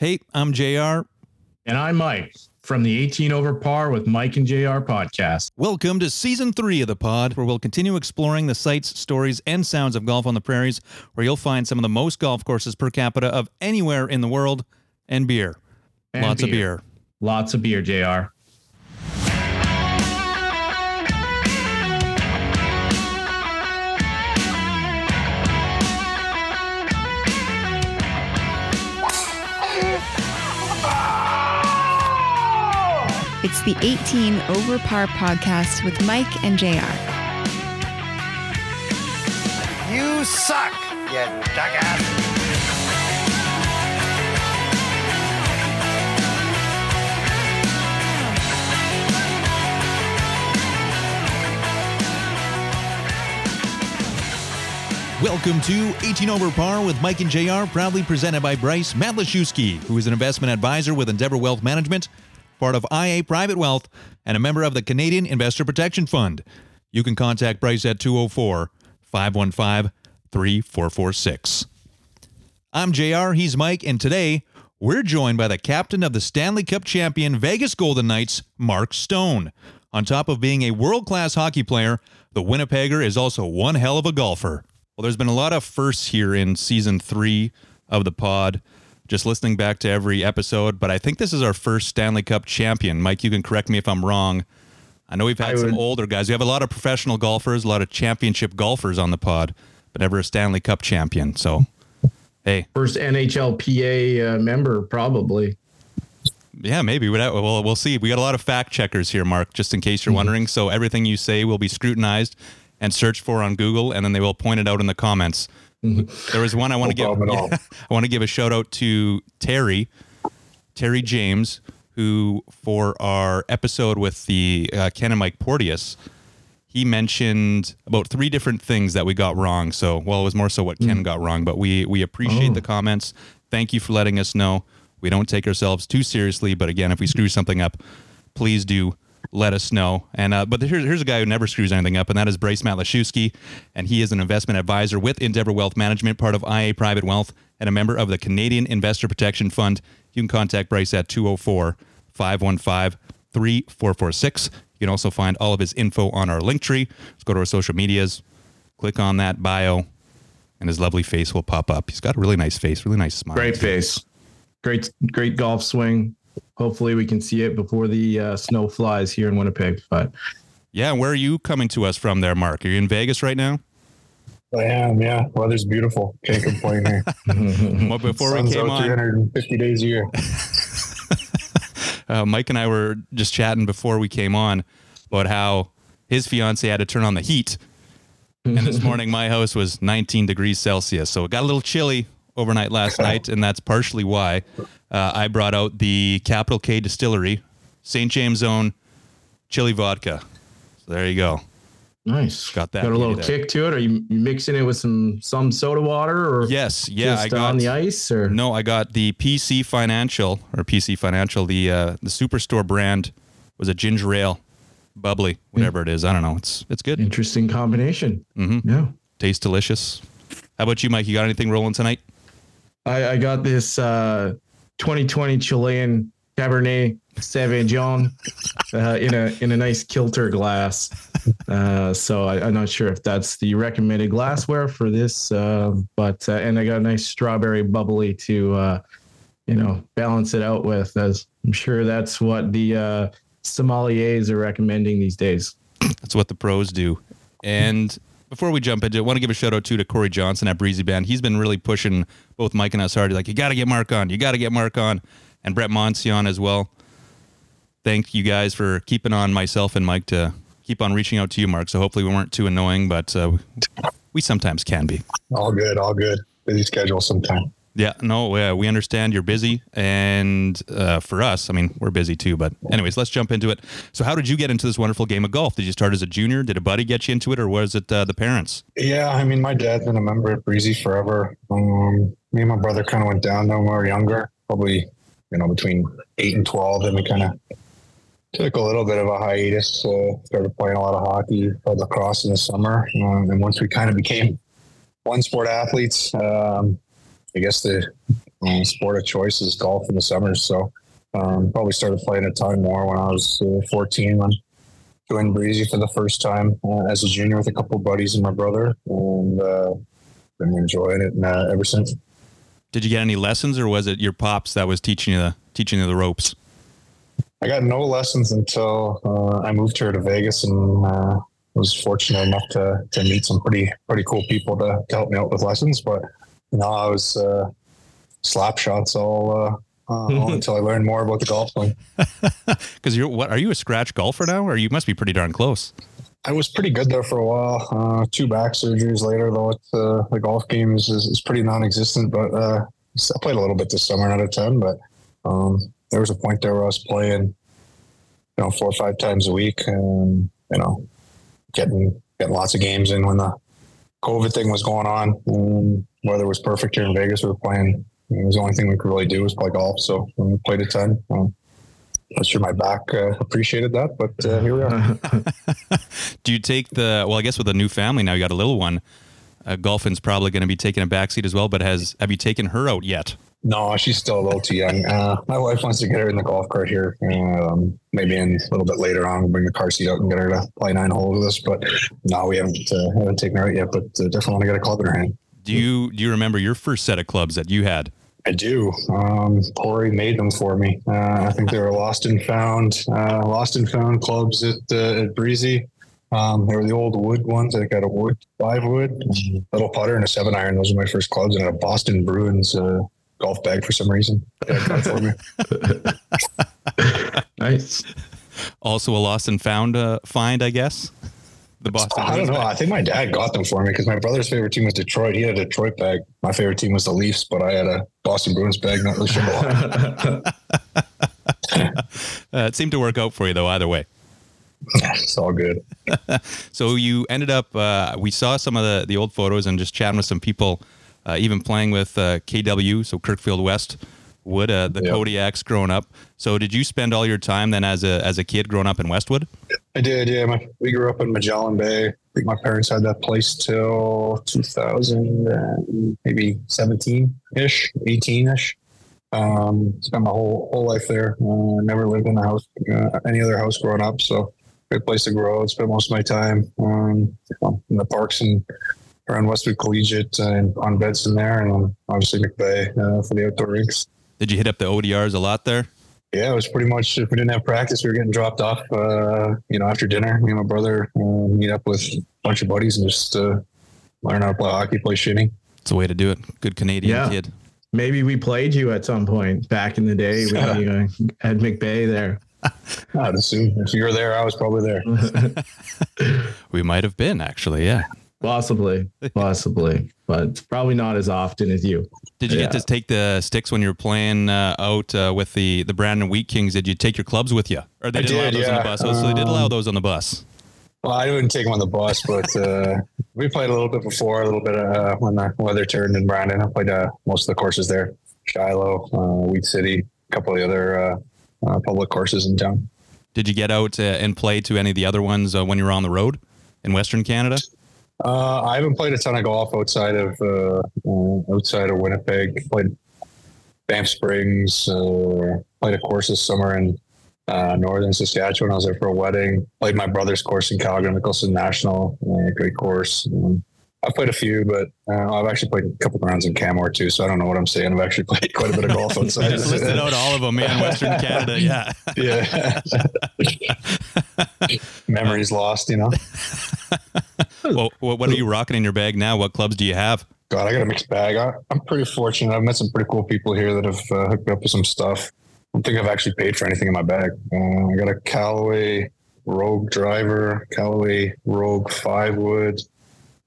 Hey, I'm JR. And I'm Mike from the 18 Over Par with Mike and JR podcast. Welcome to season three of the pod, where we'll continue exploring the sights, stories, and sounds of golf on the prairies, where you'll find some of the most golf courses per capita of anywhere in the world, and beer. And Lots of beer. Lots of beer, JR. It's the 18 Over Par podcast with Mike and JR. You suck, you jackass. Welcome to 18 Over Par with Mike and JR, proudly presented by Bryce Matlashewski, who is an investment advisor with Endeavour Wealth Management, part of IA Private Wealth, and a member of the Canadian Investor Protection Fund. You can contact Bryce at 204 515 3446. I'm JR, he's Mike, and today we're joined by the captain of the Stanley Cup champion Vegas Golden Knights, Mark Stone. On top of being a world class hockey player, the Winnipegger is also one hell of a golfer. Well, there's been a lot of firsts here in season three of the pod, just listening back to every episode, but I think this is our first Stanley Cup champion. Mike, you can correct me if I'm wrong. I know we've had I some would- older guys. We have a lot of professional golfers, a lot of championship golfers on the pod, but never a Stanley Cup champion. So, hey, First NHLPA uh, member, probably. Yeah, maybe. We'll, we'll, we'll see. We got a lot of fact checkers here, Mark, just in case you're wondering. So everything you say will be scrutinized and searched for on Google, and then they will point it out in the comments. There was one I want to give. problem at all. yeah, I want to give a shout out to Terry, Terry James, who for our episode with the uh, Ken and Mike Porteous, he mentioned about three different things that we got wrong. So, well, it was more so what Ken got wrong, but we we appreciate the comments. Thank you for letting us know. We don't take ourselves too seriously, but again, if we screw something up, please do let us know. And uh, but here's here's a guy who never screws anything up, and that is Bryce Matlashewski, and he is an investment advisor with Endeavour Wealth Management, part of IA Private Wealth, and a member of the Canadian Investor Protection Fund. You can contact Bryce at 204 515 3446. You can also find all of his info on our link tree. Let's go to our social medias, click on that bio, and his lovely face will pop up. He's got a really nice face, really nice smile. Great face. Great, great golf swing. Hopefully, we can see it before the uh, snow flies here in Winnipeg. But Yeah, where are you coming to us from there, Mark? Are you in Vegas right now? I am, yeah. Weather's beautiful. Can't complain here. Well, before we Sun's came out on, 350 days a year. uh, Mike and I were just chatting before we came on about how his fiance had to turn on the heat. And this morning, my house was 19 degrees Celsius. So it got a little chilly overnight last night. And that's partially why uh, I brought out the Capital K Distillery, St. James Own chili vodka. So there you go. nice. Got that Got a little there. kick to it. Are you mixing it with some some soda water or Yes. Yeah. just I got on the ice or No, I got the PC Financial or PC Financial. The uh, the Superstore brand was a ginger ale, bubbly, whatever it is. I don't know. It's it's good. interesting combination. Mm-hmm. Yeah. Tastes delicious. How about you, Mike? You got anything rolling tonight? I, I got this uh, 2020 Chilean Cabernet Sauvignon uh, in a in a nice kilter glass. Uh, so I, I'm not sure if that's the recommended glassware for this, uh, but and I got a nice strawberry bubbly to uh, you know balance it out with. As I'm sure that's what the uh, sommeliers are recommending these days. That's what the pros do. And before we jump into it, I want to give a shout out too to Corey Johnson at Breezy Bend. He's been really pushing both Mike and us hard. Like, you got to get Mark on. You got to get Mark on. And Brett Monsion as well. Thank you guys for keeping on myself and Mike to keep on reaching out to you, Mark. So hopefully we weren't too annoying, but uh, we sometimes can be. All good, all good. Busy schedule sometime. Yeah, no, we understand you're busy, and uh, for us, I mean, we're busy too. But anyways, let's jump into it. So, how did you get into this wonderful game of golf? Did you start as a junior? Did a buddy get you into it, or was it uh, the parents? Yeah, I mean, my dad's been a member at Breezy forever. Um, me and my brother kind of went down when we were younger, probably, you know, between eight and 12. And we kind of took a little bit of a hiatus, uh, started playing a lot of hockey, lacrosse in the summer. Um, and once we kind of became one sport athletes, um, I guess the uh, sport of choice is golf in the summers. So um, probably started playing a ton more when I was uh, 14 when joined Breezy for the first time uh, as a junior with a couple of buddies and my brother, and uh, been enjoying it uh, ever since. Did you get any lessons, or was it your pops that was teaching you the teaching you the ropes? I got no lessons until uh, I moved here to Vegas and uh, was fortunate enough to to meet some pretty pretty cool people to, to help me out with lessons. But no, I was uh, slap shots all, uh, uh, all until I learned more about the golf swing. Because you're what? Are you a scratch golfer now, or you must be pretty darn close? I was pretty good there for a while. Uh, two back surgeries later, though, it's, uh, the golf game is, is, is pretty non-existent. But uh, I played a little bit this summer, out of ton. But um, there was a point there where I was playing, you know, four or five times a week, and you know, getting getting lots of games in when the COVID thing was going on. And weather was perfect here in Vegas. We were playing. It was the only thing we could really do was play golf. So we played a ton. Um, not sure my back uh, appreciated that, but uh, here we are. Do you take the? Well, I guess with a new family now, you got a little one. Uh, Golfin's probably going to be taking a backseat as well. But has have you taken her out yet? No, she's still a little too young. Uh, my wife wants to get her in the golf cart here. Um, maybe in a little bit later on, we'll bring the car seat out and get her to play nine holes with us. But no, we haven't uh, haven't taken her out yet. But uh, definitely want to get a club in her hand. Do you do you remember your first set of clubs that you had? I do. Um, Corey made them for me. Uh, I think they were lost and found, uh, lost and found clubs at uh, at Breezy. Um, they were the old wood ones. I got a wood, five wood, little putter, and a seven iron. Those were my first clubs, and a Boston Bruins uh, golf bag for some reason. They had that for me. Nice. Also a lost and found uh, find, I guess. The Boston. I don't know. bag. I think my dad got them for me because my brother's favorite team was Detroit. He had a Detroit bag. My favorite team was the Leafs, but I had a Boston Bruins bag. Not really sure why. Uh, it seemed to work out for you though. Either way. it's all good. So you ended up. Uh, we saw some of the the old photos and just chatting with some people, uh, even playing with uh, KW, so Kirkfield West Wood, uh, the. Kodiaks growing up. So did you spend all your time then as a as a kid growing up in Westwood? I did, yeah. My, we grew up in Magellan Bay. I think my parents had that place till 2000, and maybe 17 ish, 18 ish. Um, spent my whole whole life there. Uh, never lived in a house, uh, any other house growing up. So great place to grow. Spent most of my time um, in the parks and around Westwood Collegiate and on Benson there, and obviously McVeigh uh, for the outdoor rinks. Did you hit up the ODRs a lot there? Yeah, it was pretty much if we didn't have practice, we were getting dropped off. Uh, you know, after dinner, me and my brother uh, meet up with a bunch of buddies and just uh, learn how to play hockey, play shinny. It's a way to do it. Good Canadian Yeah. kid. Maybe we played you at some point back in the day when you uh, had McBay there. I'd assume if you were there, I was probably there. We might have been actually. Yeah. Possibly, possibly, but probably not as often as you. Did you get to take the sticks when you were playing uh, out uh, with the the Brandon Wheat Kings? Did you take your clubs with you, or they I did, allow did, those on the yeah. bus? Oh, so they did allow Um, those on the bus. Well, I didn't take them on the bus, but uh, we played a little bit before, a little bit uh, when the weather turned in Brandon. I played uh, most of the courses there Shiloh, uh, Wheat City, a couple of the other uh, uh, public courses in town. Did you get out uh, and play to any of the other ones uh, when you were on the road in Western Canada? Uh, I haven't played a ton of golf outside of uh, uh, outside of Winnipeg. Played Banff Springs. Uh, played a course this summer in uh, northern Saskatchewan. I was there for a wedding. Played my brother's course in Calgary, Nicholson National. Uh, great course. Um, I've played a few, but uh, I've actually played a couple rounds in Canmore too. So I don't know what I'm saying. I've actually played quite a bit of golf outside. Just listed out all of them, man. Western Canada, yeah. yeah. Memories lost, you know. Well, what are you rocking in your bag now? What clubs do you have? God, I got a mixed bag. I, I'm pretty fortunate. I've met some pretty cool people here that have uh, hooked me up with some stuff. I don't think I've actually paid for anything in my bag. Uh, I got a Callaway Rogue driver, Callaway Rogue five wood,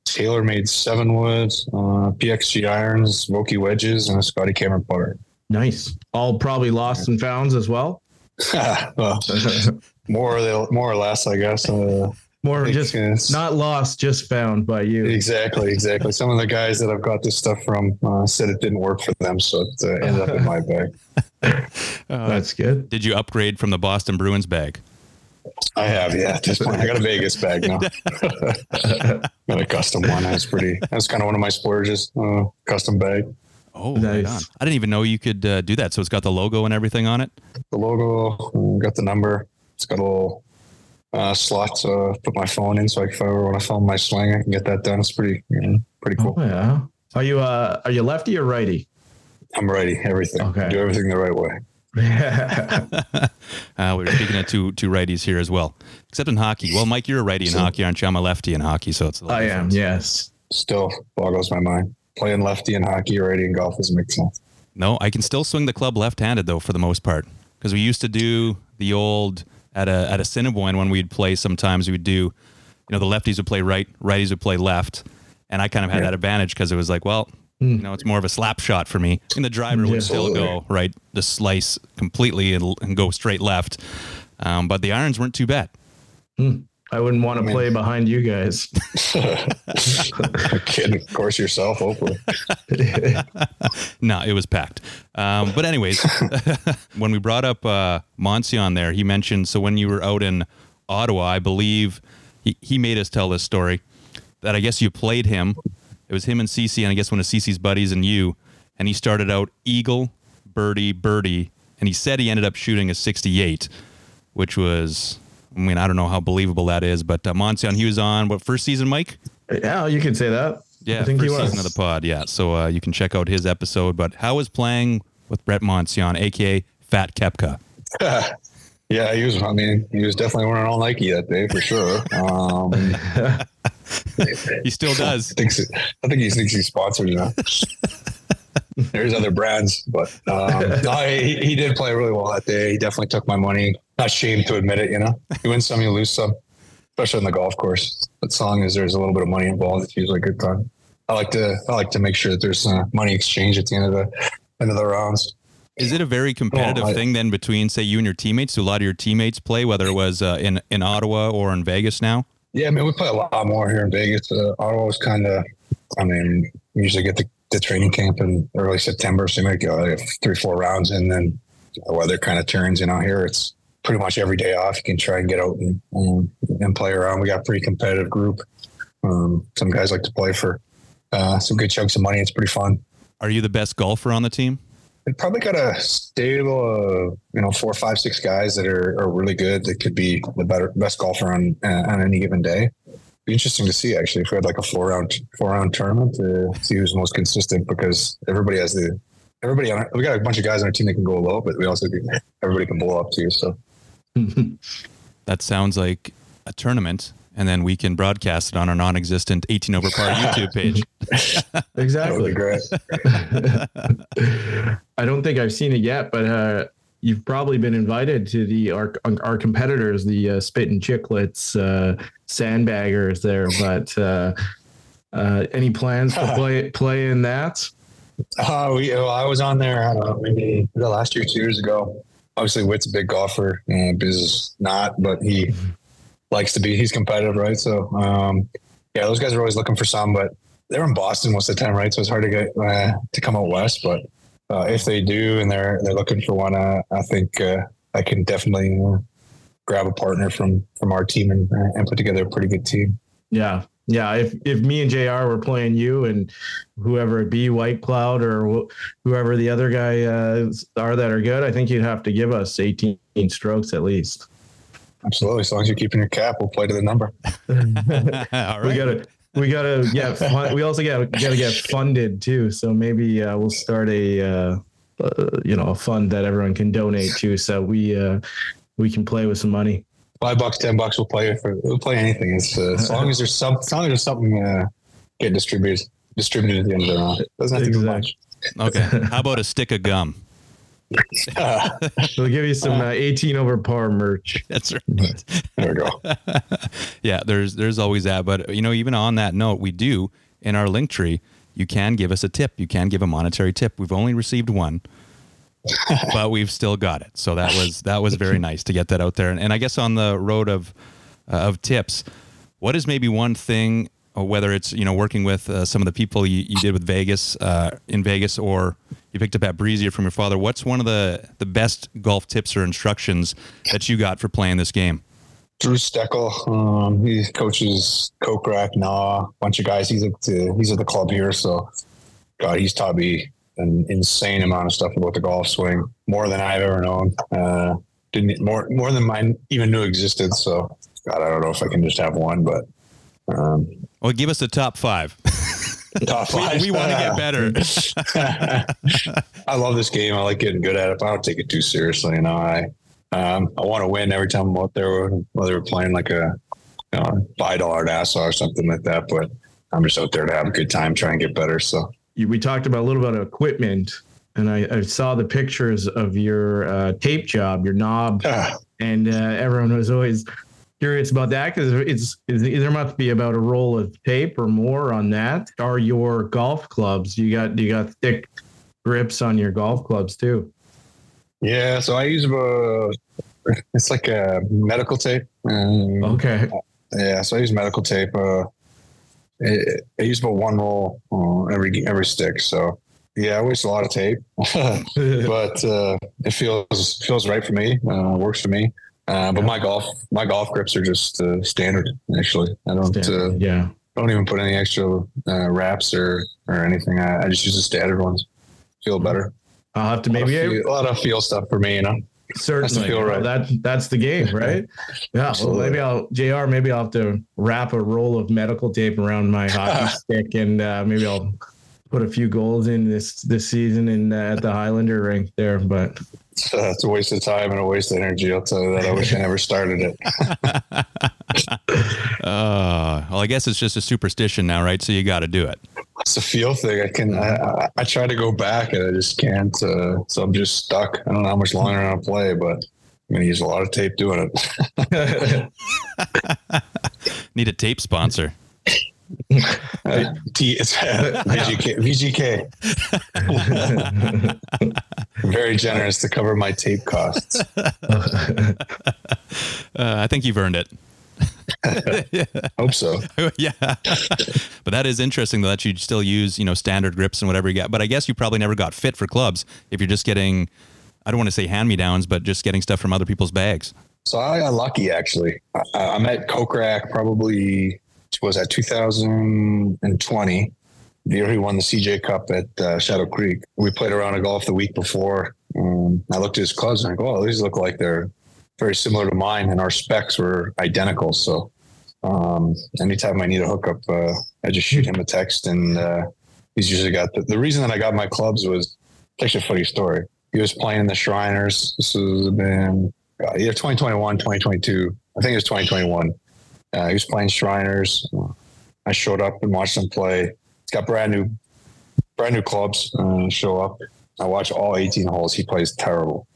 TaylorMade seven wood, uh, PXG irons, Vokey wedges, and a Scotty Cameron putter. Nice. All probably lost and founds as well. well, more more or less, I guess. Uh, More Makes just sense. not lost, just found by you. Exactly, exactly. Some of the guys that I've got this stuff from uh, said it didn't work for them, so it uh, ended up in my bag. That's good. Did you upgrade from the Boston Bruins bag? I have, yeah. At this point, I got a Vegas bag now. got a custom one. That's pretty. That's kind of one of my splurges. Uh, custom bag. Oh, right Nice. on. I didn't even know you could uh, do that. So it's got the logo and everything on it. The logo, uh, got the number. It's got a little uh, slot to put my phone in, so if I ever want to film my swing, I can get that done. It's pretty, you know, pretty cool. Oh, yeah. Are you uh are you lefty or righty? I'm righty. Everything. Okay. Do everything the right way. Uh, we are speaking of two two righties here as well, except in hockey. Well, Mike, you're a righty in So- hockey, aren't you? I'm a lefty in hockey, so it's. A little I am. different. Yes. Still boggles my mind. Playing lefty in hockey, righty in golf doesn't make sense. No, I can still swing the club left-handed though, for the most part, because we used to do the old at a at a Cinnabon when we'd play. Sometimes we'd do, you know, the lefties would play right, righties would play left, and I kind of had Yeah. that advantage because it was like, well, you know, it's more of a slap shot for me, and the driver Yeah. would still go right, the slice completely and, and go straight left, um, but the irons weren't too bad. I wouldn't want to play behind you guys. Kidding, of course, yourself, hopefully. No, it was packed. Um, but anyways, when we brought up uh, Monsion there, he mentioned so when you were out in Ottawa, I believe he, he made us tell this story that I guess you played him. It was him and Cece, and I guess one of Cece's buddies and you, and he started out eagle, birdie, birdie, and he said he ended up shooting a 68, which was. I mean, I don't know how believable that is, but uh, Monsion, he was on what first season, Mike? yeah, you can say that. Yeah, I think he first was. season of the pod. Yeah, so uh, you can check out his episode. But how was playing with Brett Monsion, aka Fat Koepka? yeah, he was. I mean, he was definitely wearing all Nike that day for sure. Um, He still does. thinks I think he thinks he's sponsored you now. There's other brands, but um, no, he, he did play really well that day. He definitely took my money. Not ashamed to admit it, you know. You win some, you lose some, especially on the golf course. But as long as there's a little bit of money involved, it's usually a good time. I like to I like to make sure that there's uh, money exchange at the end of the end of the rounds. Is it a very competitive Oh, thing then between, say, you and your teammates? Do a lot of your teammates play, whether it was uh, in in Ottawa or in Vegas now? Yeah, I mean, we play a lot more here in Vegas. Uh, Ottawa was kind of, I mean, we usually get the, the training camp in early September, so you might go like three, four rounds, and then the weather kind of turns. You know, here it's pretty much every day off. You can try and get out and um, and play around. We got a pretty competitive group. Um, some guys like to play for uh, some good chunks of money. It's pretty fun. Are you the best golfer on the team? We probably got a stable of you know four, five, six guys that are, are really good. That could be the better best golfer on uh, on any given day. Be interesting to see actually if we had like a four round four round tournament to see who's most consistent because everybody has the everybody on our, we got a bunch of guys on our team that can go low, but we also can, everybody can blow up too. So That sounds like a tournament, and then we can broadcast it on our non-existent 18 over par YouTube page. exactly. be great. I don't think I've seen it yet, but uh, you've probably been invited to the our our competitors, the uh, Spit and Chicklets uh, sandbaggers there. But uh, uh, any plans to play play in that? Uh, we, well, I was on there, I don't know, maybe the last year, two years ago. Obviously, Whit's a big golfer. Uh, Biz is not, but he likes to be. He's competitive, right? So, um, yeah, those guys are always looking for some, but they're in Boston most of the time, right? So it's hard to get uh, to come out west. But uh, if they do and they're they're looking for one, uh, I think uh, I can definitely uh, grab a partner from from our team and uh, and put together a pretty good team. Yeah. Yeah, if if me and Jr. were playing you and whoever it be, Whitecloud or wh- whoever the other guy uh, are that are good, I think you'd have to give us 18 strokes at least. Absolutely, as long as you're keeping your cap, we'll play to the number. All We gotta we gotta get fun, we also got gotta get funded too. So maybe uh, we'll start a uh, uh, you know a fund that everyone can donate to, so we uh, we can play with some money. five bucks, ten bucks, we'll play for we'll play anything. It's uh, as long as there's some, as long as there's something uh, getting distributed distributed at the end of the round. Doesn't have to be much. Okay. How about a stick of gum? We'll give you some uh, 18 over par merch. That's right. There we go. yeah, there's there's always that. But you know, even on that note, we do in our link tree, you can give us a tip. You can give a monetary tip. We've only received one, but we've still got it. So that was that was very nice to get that out there. And, and I guess on the road of uh, of tips, what is maybe one thing, or whether it's you know working with uh, some of the people you, you did with Vegas uh, in Vegas, or you picked up at Breezier from your father. What's one of the the best golf tips or instructions that you got for playing this game? Drew Steckel, um, he coaches Kokrak, Na, bunch of guys. He's at the he's at the club here, so God, he's taught me an insane amount of stuff about the golf swing, more than I've ever known. Uh, didn't more more than mine even knew existed. So, God, I don't know if I can just have one, but um, Well, give us the top five. top we five. we want to get better. I love this game. I like getting good at it, but I don't take it too seriously. You know, I um, I want to win every time I'm out there, whether we're playing like a you know, five dollar Nassau or something like that. But I'm just out there to have a good time, try and get better. So we talked about a little bit of equipment, and I, I saw the pictures of your uh, tape job, your knob, ah, and uh, everyone was always curious about that because it's, it's there must be about a roll of tape or more on that. Are your golf clubs? You got you got thick grips on your golf clubs too. yeah. So I use a it's like a medical tape. Um, Okay. Yeah, so I use medical tape. Uh, I, I use about one roll uh, every every stick. So yeah, I waste a lot of tape, but uh, it feels feels right for me. Uh, works for me. Uh, but my golf my golf grips are just uh, standard. Actually, I don't uh, yeah. don't even put any extra uh, wraps or or anything. I, I just use the standard ones. Feel better. I'll have to A maybe feel, a lot of feel stuff for me, you know. certainly feel right. that that's the game, right? Yeah. Well, maybe I'll Jr. Maybe I'll have to wrap a roll of medical tape around my hockey stick, and uh, maybe I'll put a few goals in this this season in uh, at the Highlander rink there. But It's, uh, it's a waste of time and a waste of energy. I'll tell you that. I wish I never started it. Uh, well, I guess it's just a superstition now, right? So you got to do it. It's a feel thing. I can. I, I, I try to go back and I just can't. Uh, so I'm just stuck. I don't know how much longer I'm gonna play, but I'm gonna use a lot of tape doing it. Need a tape sponsor. Uh, T, it's VGK. VGK. Very generous to cover my tape costs. Uh, I think you've earned it. Hope so. yeah. but that is interesting though, that you still use, you know, standard grips and whatever you got. But I guess you probably never got fit for clubs if you're just getting, I don't want to say hand me downs, but just getting stuff from other people's bags. So I got lucky actually. I, I met Kokrak probably was that 2020, the year he won the CJ Cup at uh, Shadow Creek. We played around a golf the week before. Um, I looked at his clubs and I go, "Oh, these look like they're very similar to mine," and our specs were identical. So um, anytime I need a hookup, uh, I just shoot him a text, and uh, he's usually got the, the reason that I got my clubs was it's actually a funny story. He was playing in the Shriners. This has been uh, either 2021, 2022. I think it was 2021. Uh, he was playing Shriners. I showed up and watched him play. He's got brand new, brand new clubs. Uh, show up. I watch all 18 holes. He plays terrible.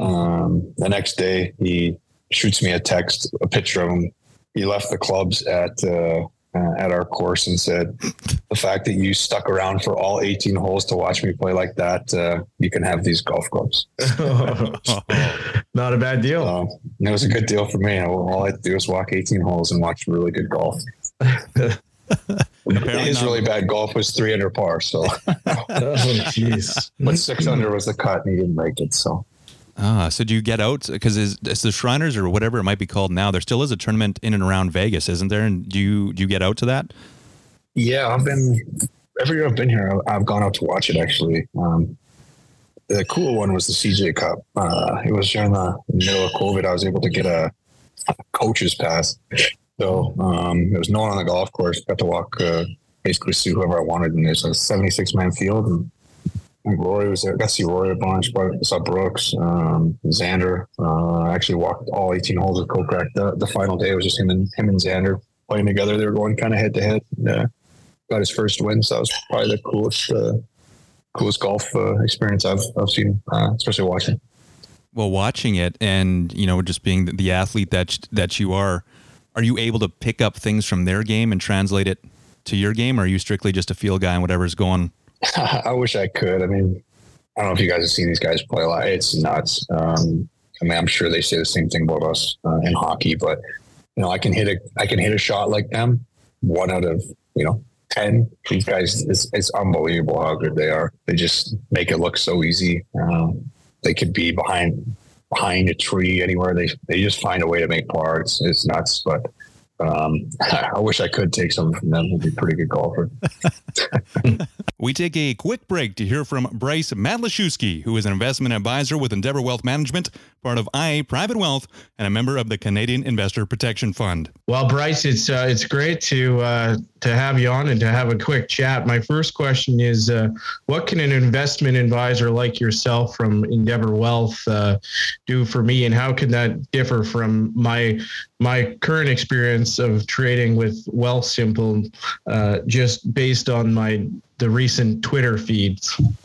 Um, the next day, he shoots me a text, a picture of him. He left the clubs at uh, uh, at our course and said, "The fact that you stuck around for all 18 holes to watch me play like that, uh, you can have these golf clubs." not a bad deal. Um, it was a good deal for me. All all I had to do was walk 18 holes and watch really good golf. Apparently His really bad golf was three under par. So, oh, jeez. but six under was the cut, and he didn't make it. So, Ah, so do you get out? Because is the Shriners or whatever it might be called now, there still is a tournament in and around Vegas, isn't there? And do you, do you get out to that? yeah, I've been every year I've been here. I've, gone out to watch it. Actually, um, the cool one was the CJ Cup. Uh, it was during the middle of COVID. I was able to get a, a coach's pass, so um, there was no one on the golf course. Got to walk uh, basically see whoever I wanted, and there's a 76 man field. And Rory was there. I Got to see Rory a bunch. But saw Brooks, um, Xander. Uh, I actually walked all 18 holes with Kokrak. The, the final day was just him and him and Xander playing together. They were going kind of head to head. Uh, Got his first win, so that was probably the coolest, uh, coolest golf uh, experience I've I've seen, uh, especially watching. Well, watching it and, you know, just being the- the athlete that, that you are, are you able to pick up things from their game and translate it to your game? Or are you strictly just a field guy and whatever's going? I wish I could. I mean, I don't know if you guys have seen these guys play a lot. It's nuts. Um, I mean, I'm sure they say the same thing about us uh, in hockey, but you know, I can hit a I can hit a shot like them. One out of you know ten. These guys, it's, it's unbelievable how good they are. They just make it look so easy. Um, they could be behind behind a tree anywhere. They they just find a way to make par. It's, it's nuts, but. Um, I wish I could take some from them. He'd be a pretty good golfer. We take a quick break to hear from Bryce Matlashewski, who is an investment advisor with Endeavour Wealth Management, part of IA Private Wealth, and a member of the Canadian Investor Protection Fund. Well, Bryce, it's uh, it's great to uh, to have you on and to have a quick chat. My first question is, uh, what can an investment advisor like yourself from Endeavour Wealth uh, do for me, and how can that differ from my my current experience of trading with Wealthsimple, uh, just based on my the recent Twitter feeds?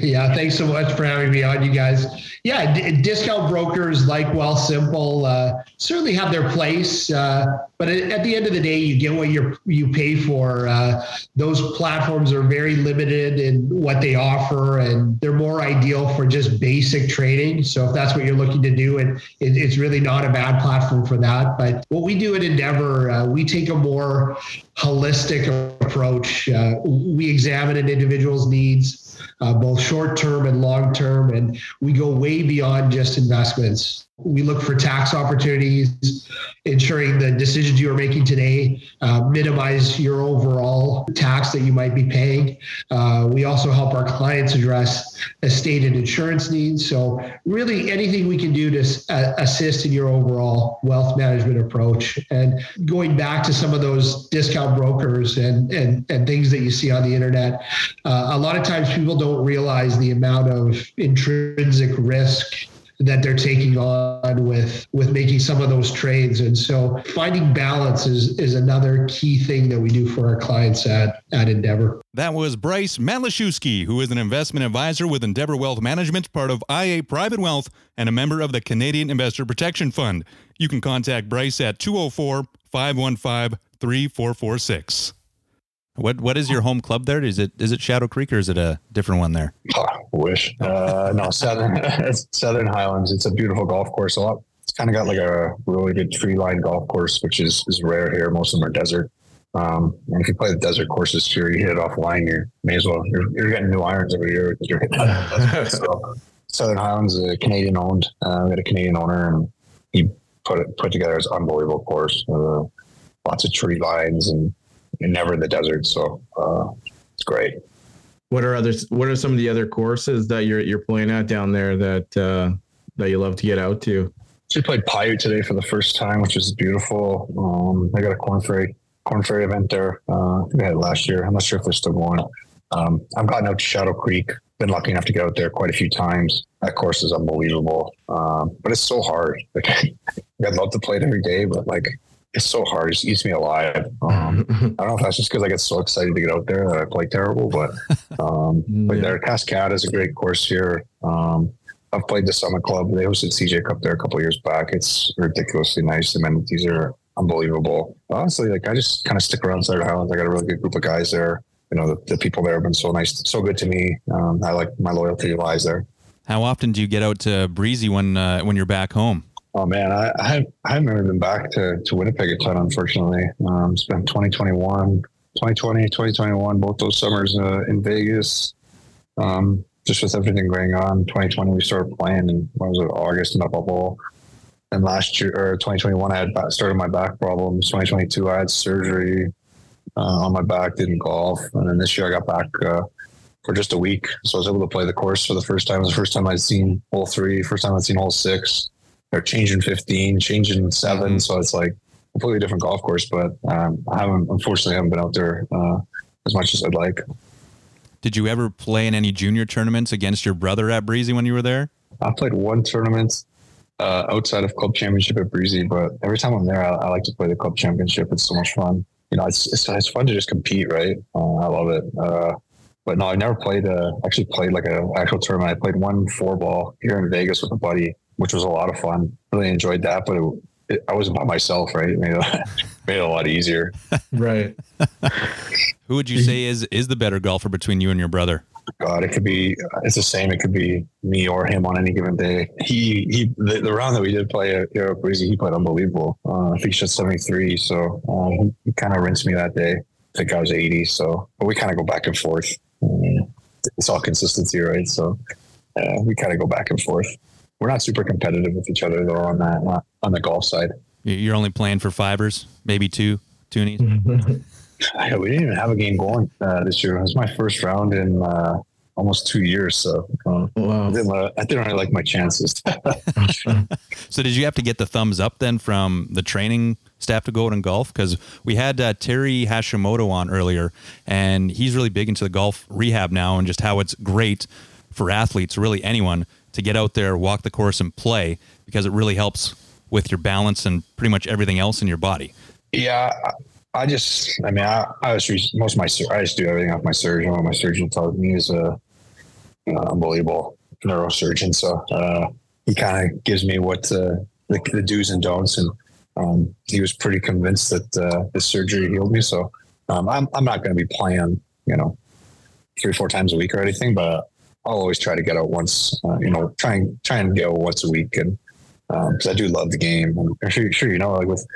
yeah, thanks so much for having me on, you guys. Yeah, d- discount brokers like Wealthsimple uh, certainly have their place, uh, but at, the end of the day, you get what you you pay for. Uh, those platforms are very limited in what they offer, and they're more ideal for just basic trading. So if that's what you're looking to do, and it, it's really not a bad platform for that. But what we do at Endeavour, uh, we take a more holistic approach. Uh, we examine an individual's needs uh, both short term and long term. And we go way beyond just investments. We look for tax opportunities, ensuring the decisions you are making today uh, minimize your overall tax that you might be paying. Uh, we also help our clients address estate and insurance needs. So, really, anything we can do to uh, assist in your overall wealth management approach. And going back to some of those discount brokers and, and, and things that you see on the internet, uh, a lot of times people don't realize the amount of intrinsic risk that they're taking on with with making some of those trades. And so finding balance is is another key thing that we do for our clients at at endeavour. That was bryce matlashewski who is an investment advisor with endeavour wealth management part of ia private wealth and a member of the canadian investor protection fund. You can contact bryce at 204 515 3446 what what is your home club there? Is it is it Shadow Creek or is it a different one there? Oh, wish. Uh, no, Southern Southern Highlands. It's a beautiful golf course. A lot. It's kind of got like a really good tree line golf course, which is is rare here. Most of them are desert. Um, and if you play the desert courses here, you hit it offline. You may as well. You're, you're getting new irons every year because you're hitting. so, Southern Highlands, a Canadian owned. Uh, we had a Canadian owner, and he put it put together this unbelievable course. Uh, lots of tree lines and never in the desert. So uh, it's great. What are others? What are some of the other courses that you're you're playing at down there that uh, that you love to get out to? We played Paiute today for the first time, which is beautiful. Um, I got a Korn Ferry Korn Ferry event there. Uh, I think I had last year. I'm not sure if they're still going. Um, I've gotten out to Shadow Creek. Been lucky enough to get out there quite a few times. That course is unbelievable, um, but it's so hard. Like I'd love to play it every day, but like it's so hard. It eats me alive. Um, I don't know if that's just because I get so excited to get out there that I play terrible, but um, but there, Cascata is a great course here. Um, I've played the Summit Club. They hosted CJ Cup there a couple years back. It's ridiculously nice. The amenities are unbelievable. Honestly, like I just kind of stick around Southern Highlands. I got a really good group of guys there. You know, the, the people there have been so nice, so good to me. Um, I like my loyalty lies there. How often do you get out to Breezy when uh, when you're back home? Oh man, I, I, I haven't been back to, to Winnipeg a ton, unfortunately. Um, it's been 2021, 2020, 2021, both those summers uh, in Vegas. Um, just with everything going on, 2020 we started playing in what was it, August in the bubble. And last year or 2021, I had started my back problems. 2022, I had surgery uh, on my back, didn't golf, and then this year I got back uh, for just a week, so I was able to play the course for the first time. It was the first time I'd seen hole three, first time I'd seen hole six they're changing 15, changing 7 mm-hmm. So it's like completely different golf course. But um, I haven't, unfortunately, I haven't been out there uh, as much as I'd like. Did you ever play in any junior tournaments against your brother at Breezy when you were there? I played one tournament uh, outside of club championship at Breezy, but every time I'm there, I, I, like to play the club championship. It's so much fun. You know, it's it's, it's fun to just compete, right? Uh, I love it. Uh, but no, I've never played. A, actually played like an actual tournament. I played one four ball here in Vegas with a buddy, which was a lot of fun. Really enjoyed that, but it, it, I wasn't by myself, right? It made, it, made it a lot easier. right. Who would you say is is the better golfer between you and your brother? God, it could be. It's the same. It could be me or him on any given day. He he. The, the round that we did play at Europe Breezy, he played unbelievable. Uh, I think he shot seventy three. So um, he kind of rinsed me that day. I think I was eighty. So, but we kind of go back and forth. Um, it's all consistency, right? So uh, we kind of go back and forth we're not super competitive with each other though on that on the golf side. You- You're only playing for fivers, maybe two toonies. Yeah, we didn't even have a game going uh, this year. It was my first round in uh, almost two years, so uh, I didn't. Uh, I didn't really like my chances. So did you have to get the thumbs up then from the training staff to go out and golf? Because we had uh, Terry Hashimoto on earlier, and he's really big into the golf rehab now and just how it's great for athletes, really anyone, to get out there, walk the course, and play because it really helps with your balance and pretty much everything else in your body. Yeah, I- just, I mean, I, I was most of my, I just do everything off my surgeon. What my surgeon tells me is a know, unbelievable neurosurgeon. So uh, he kind of gives me what uh, the, the do's and don'ts, and um, he was pretty convinced that uh, the surgery healed me. So um, I'm, I'm not going to be playing, you know, three or four times a week or anything, but I'll always try to get out once, uh, you know, try and try and out once a week, and because I do love the game. And I'm sure, sure you know, like with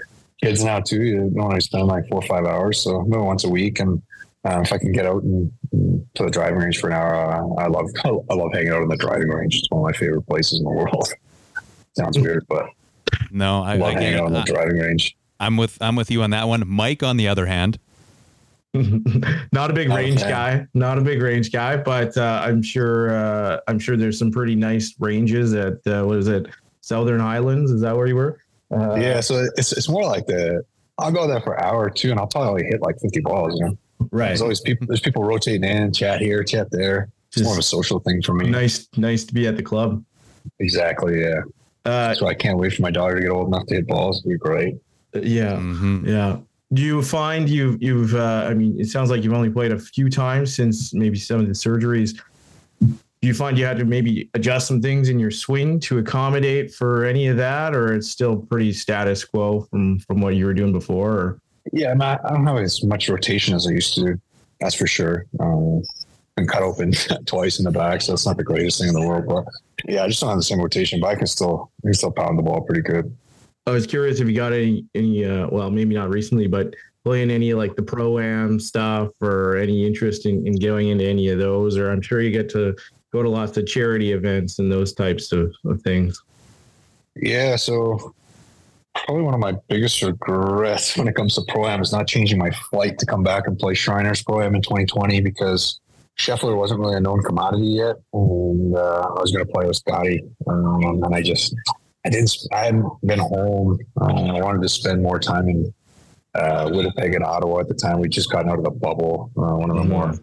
kids now too. You don't only spend like four or five hours, so maybe once a week. And uh, if I can get out and, and to the driving range for an hour, uh, I love I love hanging out in the driving range. It's one of my favorite places in the world. Sounds weird, but No, I, I love I hanging out on the I- driving range. I'm with I'm with you on that one. Mike, on the other hand, not a big Not range fan. guy, not a big range guy, but uh, I'm sure uh, I'm sure there's some pretty nice ranges at uh, what is it, Southern Highlands? Is that where you were? Uh, yeah, so it's it's more like the I'll go there for an hour or two, and I'll probably hit like fifty balls. You know, right. there's always people there's people rotating in, chat here, chat there. It's more of a social thing for me. Nice, nice to be at the club. Exactly. Yeah. Uh, So I can't wait for my daughter to get old enough to hit balls. It'd be great. yeah, Mhm. yeah. Do you find you've you've? Uh, I mean, it sounds like you've only played a few times since maybe some of the surgeries. Do you find you had to maybe adjust some things in your swing to accommodate for any of that, or it's still pretty status quo from from what you were doing before? Or? Yeah, I'm not, I don't have as much rotation as I used to. That's for sure. Um, been cut open twice in the back, so it's not the greatest thing in the world. But yeah, I just don't have the same rotation, but I can still I can still pound the ball pretty good. I was curious if you got any any uh, well maybe not recently, but playing any like the pro am stuff or any interest in, in going into any of those, or I'm sure you get to go to lots of charity events and those types of, of things. Yeah, so probably one of my biggest regrets when it comes to pro am is not changing my flight to come back and play Shriners pro am in 2020 because Scheffler wasn't really a known commodity yet, and uh, I was going to play with Scotty, um, and I just I didn't I hadn't been home. Uh, I wanted to spend more time in uh, Winnipeg and Ottawa at the time. We just gotten out of the bubble, uh, one of the Mhm. more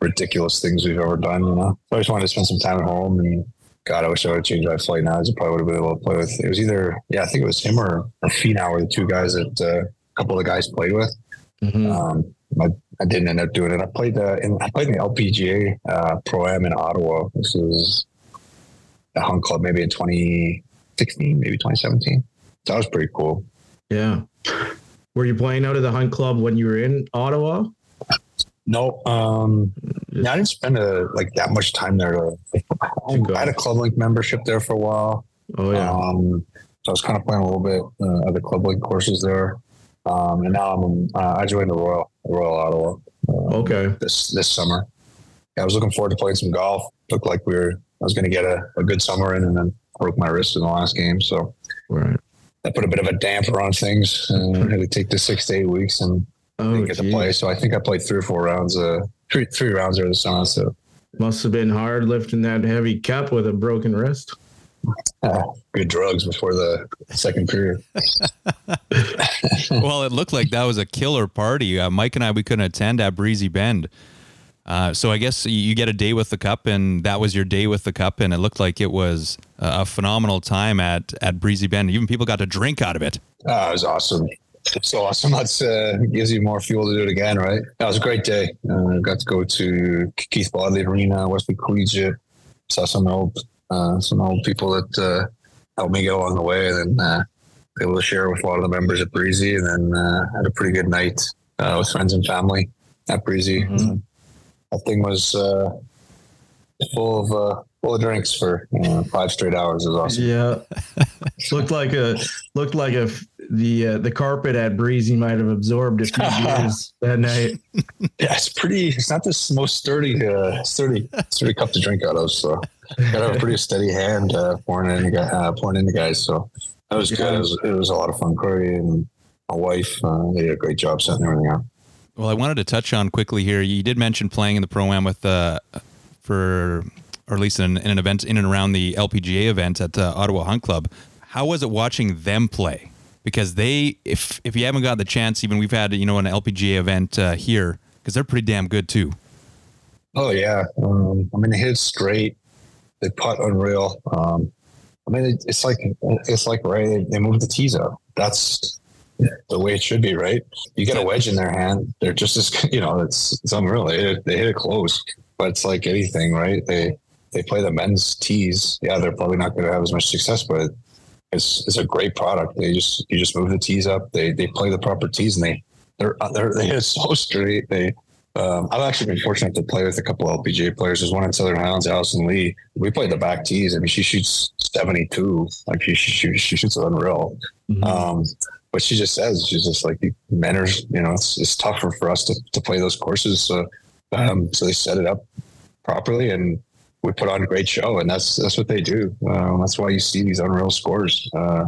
ridiculous things we've ever done. You know, so I just wanted to spend some time at home and God, I wish I would have changed my flight now. I probably would have been able to play with. It was either, yeah, I think it was him or, or Finau were the two guys that uh, a couple of the guys played with. Mhm. Um, I, I didn't end up doing it. I played uh, in I played in the LPGA uh, Pro Am in Ottawa. This was the Hunt Club, maybe in 2016, maybe 2017. So that was pretty cool. Yeah. Were you playing out of the Hunt Club when you were in Ottawa? No, um, yeah, I didn't spend a, like that much time there. I had a Club Link membership there for a while. Oh yeah. Um, so I was kind of playing a little bit uh, of the ClubLink courses there, um, and now I'm uh, I joined the Royal Royal Ottawa uh, okay. this this summer. Yeah, I was looking forward to playing some golf. Looked like we were I was going to get a, a good summer in, and then broke my wrist in the last game. So Right. that put a bit of a damper on things. Uh, had to take the six to eight weeks and Oh, didn't get to play. So I think I played three or four rounds. Uh, three three rounds over the summer. So Must have been hard lifting that heavy cup with a broken wrist. uh, good drugs before the second period. well, it looked like that was a killer party. Uh, Mike and I, we couldn't attend at Breezy Bend. Uh, so I guess you get a day with the cup, and that was your day with the cup, and it looked like it was a, a phenomenal time at at Breezy Bend. Even people got to drink out of it. Oh, it was awesome. It's so awesome. That's uh, gives you more fuel to do it again, right? That was a great day. Uh, got to go to Keith Bodley Arena, Westwood Collegiate. Saw some old, uh, some old people that uh, helped me get along the way, and then uh, able to share with a lot of the members at Breezy, and then uh, had a pretty good night uh, with friends and family at Breezy. Mhm. That thing was uh, full of uh, full of drinks for you know, five straight hours. It was awesome. Yeah. looked like a looked like a the uh, the carpet at Breezy might have absorbed a few beers that night. Yeah, it's pretty. It's not the most sturdy, uh, sturdy, sturdy cup to drink out of. So, gotta have a pretty steady hand uh, pouring in, the uh, pouring in the guys. So, That was good. It was, it was a lot of fun. Corey and my wife, uh, they did a great job setting everything up. Well, I wanted to touch on quickly here. You did mention playing in the pro am with uh, for or at least in, in an event in and around the LPGA event at uh, Ottawa Hunt Club. How was it watching them play? Because they, if if you haven't got the chance, even we've had you know an LPGA event uh, here because they're pretty damn good too. Oh yeah, um, I mean they hit straight. They putt unreal. Um, I mean it, it's like it's like right. They, they move the tees up. That's the way it should be, right? You get a wedge in their hand, they're just as you know. It's it's unreal. They hit it, they hit it close, but it's like anything, right? They they play the men's tees. Yeah, they're probably not going to have as much success, but it's it's a great product. They just you just move the tees up. They they play the proper tees, and they they're they're they hit so straight. They um, I've actually been fortunate to play with a couple LPGA players. There's one in Southern Highlands, Allison Lee. We played the back tees. I mean, she shoots 72. Like she she, she shoots unreal. Mhm. Um, but she just says she's just like men are. You know, it's it's tougher for us to to play those courses. So um, so they set it up properly and. We put on a great show, and that's that's what they do. Um, that's why you see these unreal scores. Uh,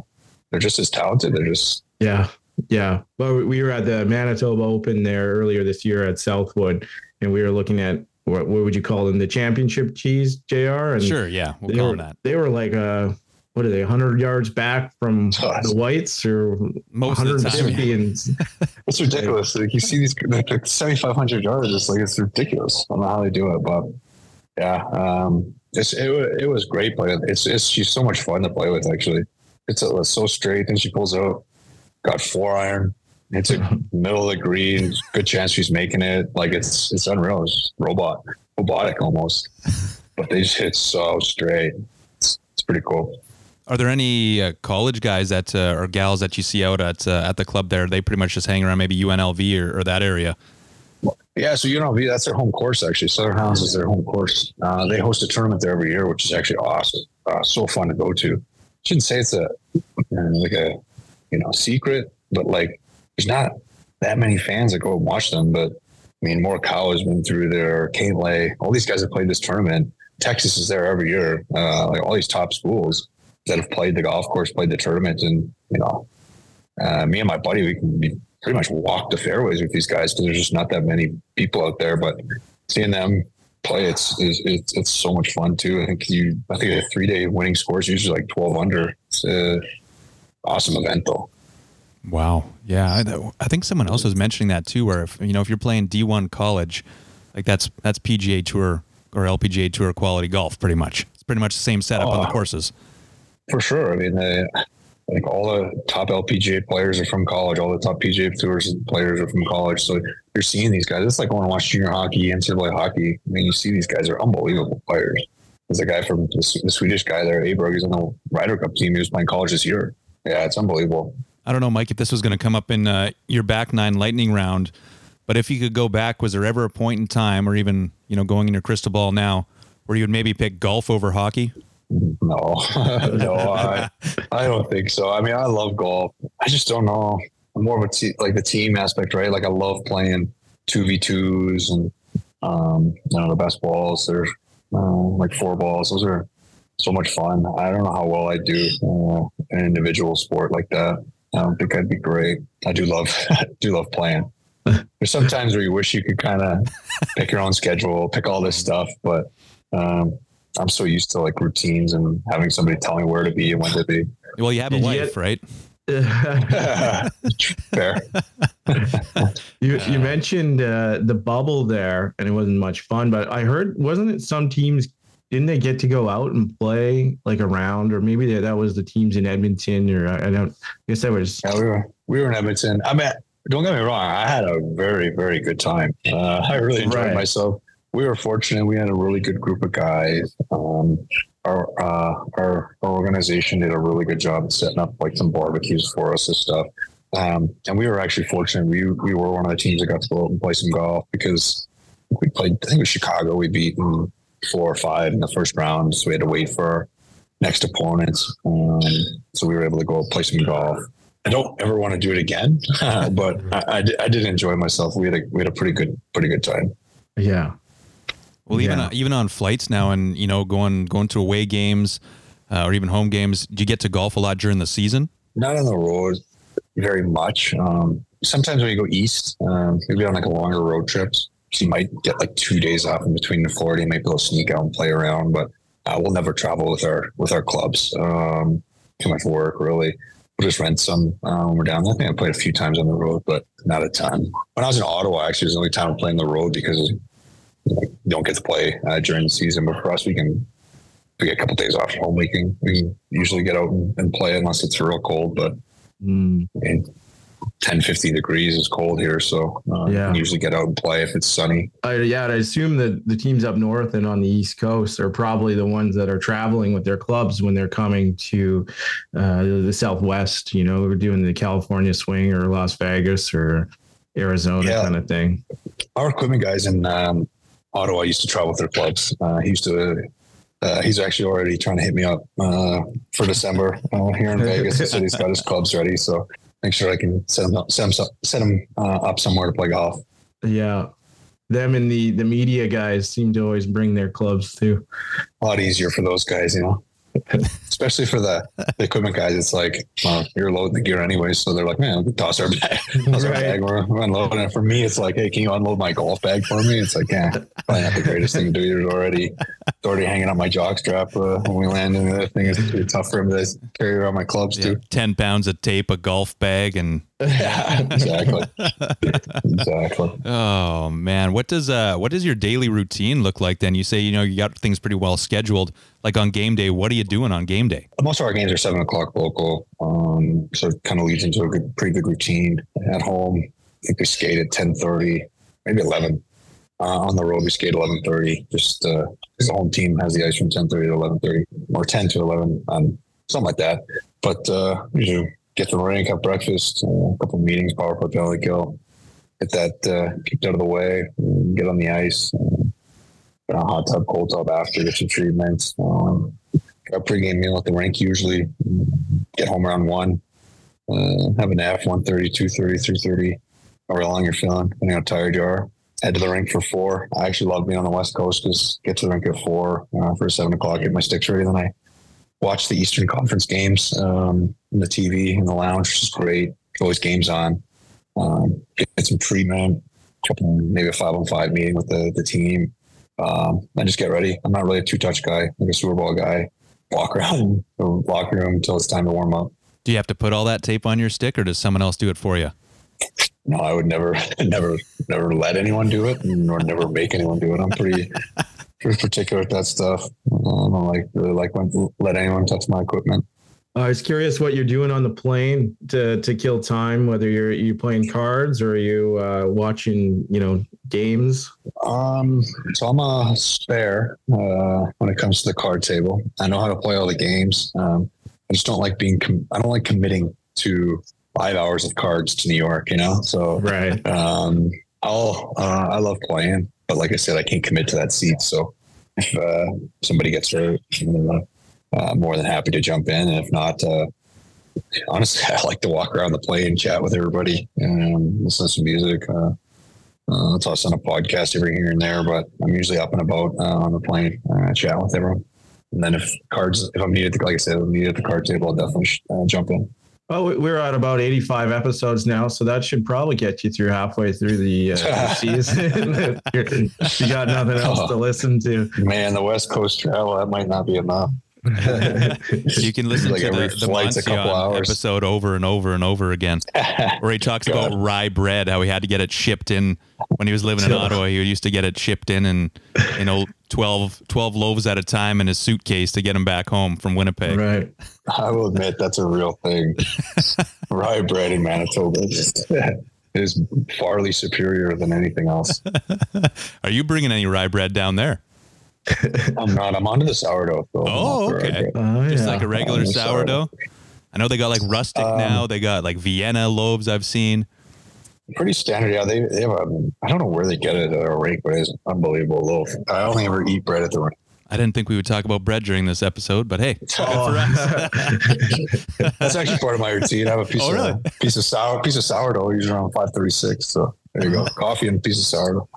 they're just as talented. They're just Yeah, yeah. Well, we were at the Manitoba Open there earlier this year at Southwood, and we were looking at what, what would you call them, the championship cheese, Jr. And Sure, yeah, we'll they call were, them that. They were like uh what are they, 100 yards back from the whites or Most of the time, 150 yeah. and It's ridiculous. Like you see these like, like 7,500 yards. It's like it's ridiculous. I don't know how they do it, but yeah, um, it's it, it was great. But it's it's she's so much fun to play with. Actually, it's, uh it's so straight. And she pulls out, got four iron. It's a middle of the green. Good chance she's making it. Like it's it's unreal. It's robot robotic almost. But they just hit so straight. It's, it's pretty cool. Are there any uh, college guys that uh, or gals that you see out at uh, at the club there? They pretty much just hang around maybe UNLV or, or that area. Yeah, so UNLV, that's their home course actually. Southern Highlands is their home course. Uh, they host a tournament there every year, which is actually awesome. Uh, so fun to go to. Shouldn't say it's a uh, like a you know secret, but like there's not that many fans that go and watch them. But I mean, Morikawa has been through there. Kate Lay, all these guys have played this tournament. Texas is there every year. Like all these top schools that have played the golf course, played the tournament, and you know, uh, me and my buddy, we can be pretty much walk the fairways with these guys because there's just not that many people out there. But seeing them play, it's it's, it's, it's so much fun too. I think you, I think a three day winning score is usually like 12 under. It's a awesome event though. Wow. Yeah, I, I think someone else was mentioning that too. Where if you know if you're playing D1 college, like that's that's PGA Tour or LPGA Tour quality golf, pretty much. It's pretty much the same setup on the Oh. courses. For sure. I mean, think all the top LPGA players are from college. All the top PGA Tours players are from college. So you're seeing these guys. It's like when I watch junior hockey, NCAA hockey. I mean, you see these guys are unbelievable players. There's a guy from the, the Swedish guy there, Aberg. He's on the Ryder Cup team. He was playing college this year. Yeah, it's unbelievable. I don't know, Mike, if this was going to come up in uh, your back nine lightning round, but if you could go back, was there ever a point in time, or even you know going in your crystal ball now, where you would maybe pick golf over hockey? No, no, I, I don't think so. I mean, I love golf. I just don't know. I'm more of a te- like the team aspect, right? Like I love playing two v twos and um, you know the best balls. They're uh, like four balls. Those are so much fun. I don't know how well I do uh, an individual sport like that. I don't think I'd be great. I do love, do love playing. There's some times where you wish you could kind of pick your own schedule, pick all this stuff, but um, I'm so used to like routines and having somebody tell me where to be and when to be. Well, you have a wife, right? Fair. you you mentioned uh, the bubble there, and it wasn't much fun. But I heard, wasn't it some teams? Didn't they get to go out and play like around, or maybe that that was the teams in Edmonton, or I, I don't. I guess that was. Yeah, we were we were in Edmonton. I mean, don't get me wrong. I had a very very good time. Uh, I really enjoyed Right. myself. We were fortunate. We had a really good group of guys. Um, our, uh, our our organization did a really good job setting up like some barbecues for us and stuff. Um, and we were actually fortunate. We we were one of the teams that got to go out and play some golf because we played. I think it was Chicago. We beat four or five in the first round, so we had to wait for our next opponents. Um, so we were able to go play some golf. I don't ever want to do it again, but I, I, did, I did enjoy myself. We had a we had a pretty good pretty good time. Yeah. Well, even Yeah. uh, even on flights now, and you know, going going to away games, uh, or even home games. Do you get to golf a lot during the season? Not on the road very much. Um, sometimes when you go east, um, maybe on like a longer road trips, you might get like two days off in between the Florida. You might be able to sneak out and play around, but uh, we'll never travel with our with our clubs. Um, too much work, really. We'll just rent some uh, when we're down there. I think I played a few times on the road, but not a ton. When I was in Ottawa, actually, it was the only time I played on the road because like, don't get to play uh, during the season. But for us, we can we get a couple days off home. We can we can usually get out and, and play unless it's real cold. But Mm, I mean, 10, 15 degrees is cold here, so uh, Yeah. usually get out and play if it's sunny. I, yeah, I assume that the teams up north and on the East Coast are probably the ones that are traveling with their clubs when they're coming to uh, the Southwest. You know, we're doing the California swing or Las Vegas or Arizona Yeah. kind of thing. Our equipment guys in um, Ottawa used to travel with their clubs. Uh, he used to. Uh, he's actually already trying to hit me up uh, for December uh, here in Vegas. He said he's got his clubs ready, so make sure I can set him up, set him, set him uh, up somewhere to play golf. Yeah. Them and the the media guys seem to always bring their clubs too. A lot easier for those guys, you know. Especially for the, the equipment guys, it's like well, you're loading the gear anyway, so they're like, "Man, toss our bag, toss our Right. bag, we're, we're unloading it." For me, it's like, "Hey, can you unload my golf bag for me?" It's like, "Yeah, probably not the greatest thing to do. You're already already hanging on my jock strap uh, when we land, and the other thing is pretty tough for him to carry around my clubs Yeah, too." ten pounds of tape, a golf bag, and Yeah, exactly, exactly. oh man, what does uh what does your daily routine look like? Then you say you know you got things pretty well scheduled. Like on game day, what are you doing on game day? most of our games are seven o'clock local, um, so it kind of leads into a good, pretty good routine. At home, I think we skate at ten thirty, maybe eleven. Uh, on the road, we skate eleven thirty. Just because the home team has the ice from ten thirty to eleven thirty, or ten to eleven, um, something like that. But uh, get to the rink, have breakfast, uh, a couple meetings, power play, penalty kill, get that uh, kicked out of the way, get on the ice. Uh, put on a hot tub, cold tub after, get some treatments. Um, a pregame meal at the rink usually. Get home around one. Uh, have a nap, 1.30, 2.30, 3.30, however long you're feeling, depending how tired you are. Head to the rink for four. I actually love being on the West Coast because get to the rink at four uh, for seven o'clock, get my sticks ready. Then I watch the Eastern Conference games um, in the TV in the lounge, which is great. Always games on. Um, get some treatment, maybe a five on five meeting with the, the team. Um, and just get ready. I'm not really a two touch guy, like a Super Bowl guy. Walk around the locker room until it's time to warm up. Do you have to put all that tape on your stick, or does someone else do it for you? No, I would never, never, never let anyone do it, nor never make anyone do it. I'm pretty, pretty particular with that stuff. I don't like really like when let anyone touch my equipment. I was curious what you're doing on the plane to to kill time. Whether you're you playing cards or are you uh, watching, you know, games. Um, so I'm a spare uh, when it comes to the card table. I know how to play all the games. Um, I just don't like being. Com- I don't like committing to five hours of cards to New York. You know, so Right. um, I'll. Uh, I love playing, but like I said, I can't commit to that seat. So if uh, somebody gets hurt, I'm uh, more than happy to jump in. And if not, uh, honestly, I like to walk around the plane, chat with everybody, and listen to some music. Uh, uh, toss on a podcast every here and there, but I'm usually up and about uh, on the plane, uh, chat with everyone. And then if cards, if I'm needed, like I said, if I'm needed at the card table, I'll definitely sh- uh, jump in. Oh, we- we're at about 85 episodes now, so that should probably get you through halfway through the, uh, season. You got nothing else to listen to. Man, the West Coast travel that might not be enough. You can listen Like to the, the flight's Monsignor episode over and over and over again, where he talks about rye bread, how he had to get it shipped in when he was living in Ottawa. He used to get it shipped in and you know 12, 12 loaves at a time in his suitcase to get him back home from Winnipeg. Right. I will admit that's a real thing. Rye bread in Manitoba is, is farly superior than anything else. Are you bringing any rye bread down there? I'm not. I'm onto the sourdough. Though. Oh, not for rye okay. Oh, Just yeah. like a regular I'm sourdough. I know they got like rustic Um, now. They got like Vienna loaves. I've seen. Pretty standard. Yeah, they, they have a. I don't know where they get it at a rink, but it's an unbelievable loaf. I only ever eat bread at the rink. I didn't think we would talk about bread during this episode, but hey, Oh. That's actually part of my routine. I have a piece Oh, of piece of sour piece of sourdough usually around five thirty six. So there you go, coffee and a piece of sourdough.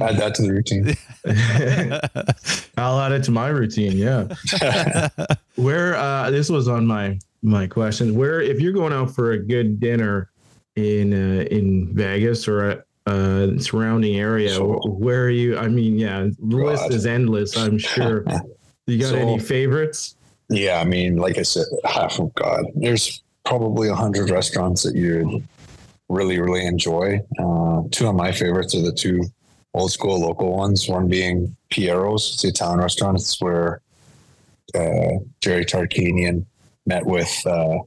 Add that to the routine. I'll add it to my routine. Yeah. Where uh, this was on my my question. Where if you're going out for a good dinner in uh, in Vegas or a uh, surrounding area, So- where are you? I mean, yeah, the list is endless. I'm sure. You got So- any favorites? Yeah, I mean, like I said, half of God, there's probably a hundred restaurants that you'd really, really enjoy. Uh, two of my favorites are the two old school local ones. One being Piero's, it's the Italian restaurant. It's where uh, Jerry Tarkanian met with uh,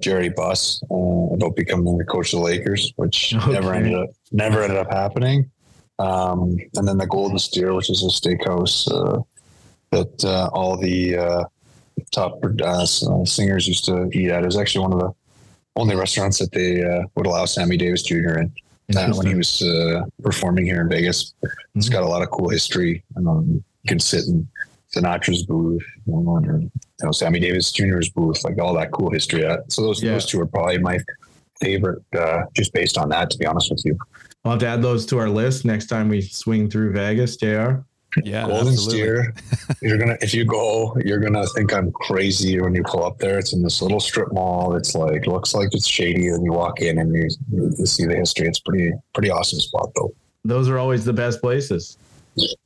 Jerry Buss uh, about becoming the coach of the Lakers, which never ended up never ended up happening. Um, and then the Golden Steer, which is a steakhouse uh, that uh, all the uh, top uh, singers used to eat at. It was actually one of the only restaurants that they uh, would allow Sammy Davis Jr. in uh, when he was uh, performing here in Vegas. It's got a lot of cool history. Um, you can sit in Sinatra's booth, you know, or, you know, Sammy Davis Jr.'s booth, like all that cool history. At. So those Yeah. those two are probably my favorite, uh, just based on that. To be honest with you, I'll have to add those to our list next time we swing through Vegas. Jr. Yeah, Golden absolutely. Steer. You're gonna if you go, you're gonna think I'm crazy when you pull up there. It's in this little strip mall. It's like looks like it's shady, and you walk in and you, you see the history. It's pretty pretty awesome spot though. Those are always the best places.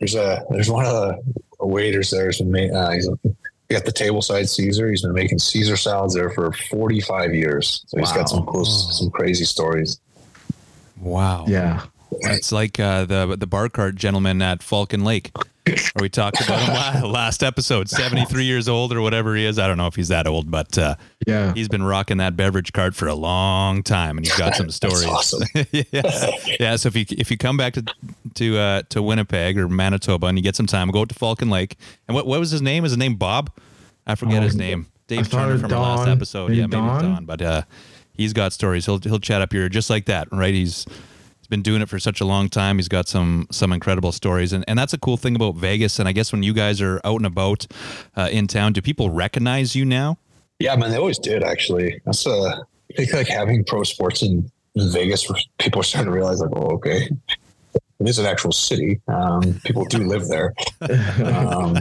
There's a there's one of the waiters there. Has been made, uh, he's he got the table side Caesar. He's been making Caesar salads there for 45 years. So he's got some Wow. close some crazy stories. Wow. Yeah. It's like uh, the the bar cart gentleman at Falcon Lake, we talked about him last episode. Seventy three years old or whatever he is. I don't know if he's that old, but uh, Yeah. he's been rocking that beverage cart for a long time, and he's got some stories. awesome. yeah. yeah. So if you if you come back to to uh, to Winnipeg or Manitoba and you get some time, go out to Falcon Lake. And what what was his name? Is his name Bob? I forget Oh, his name. Dave Turner from our last episode. Maybe yeah, maybe Don? Don. But uh, he's got stories. He'll he'll chat up here just like that, right? He's been doing it for such a long time. He's got some some incredible stories, and and that's a cool thing about Vegas. And I guess when you guys are out and about uh, in town, do people recognize you now? Yeah, man, they always did actually. That's uh, I think like having pro sports in, Vegas, people are starting to realize like, oh, okay, it is an actual city. Um, people do live there. Um,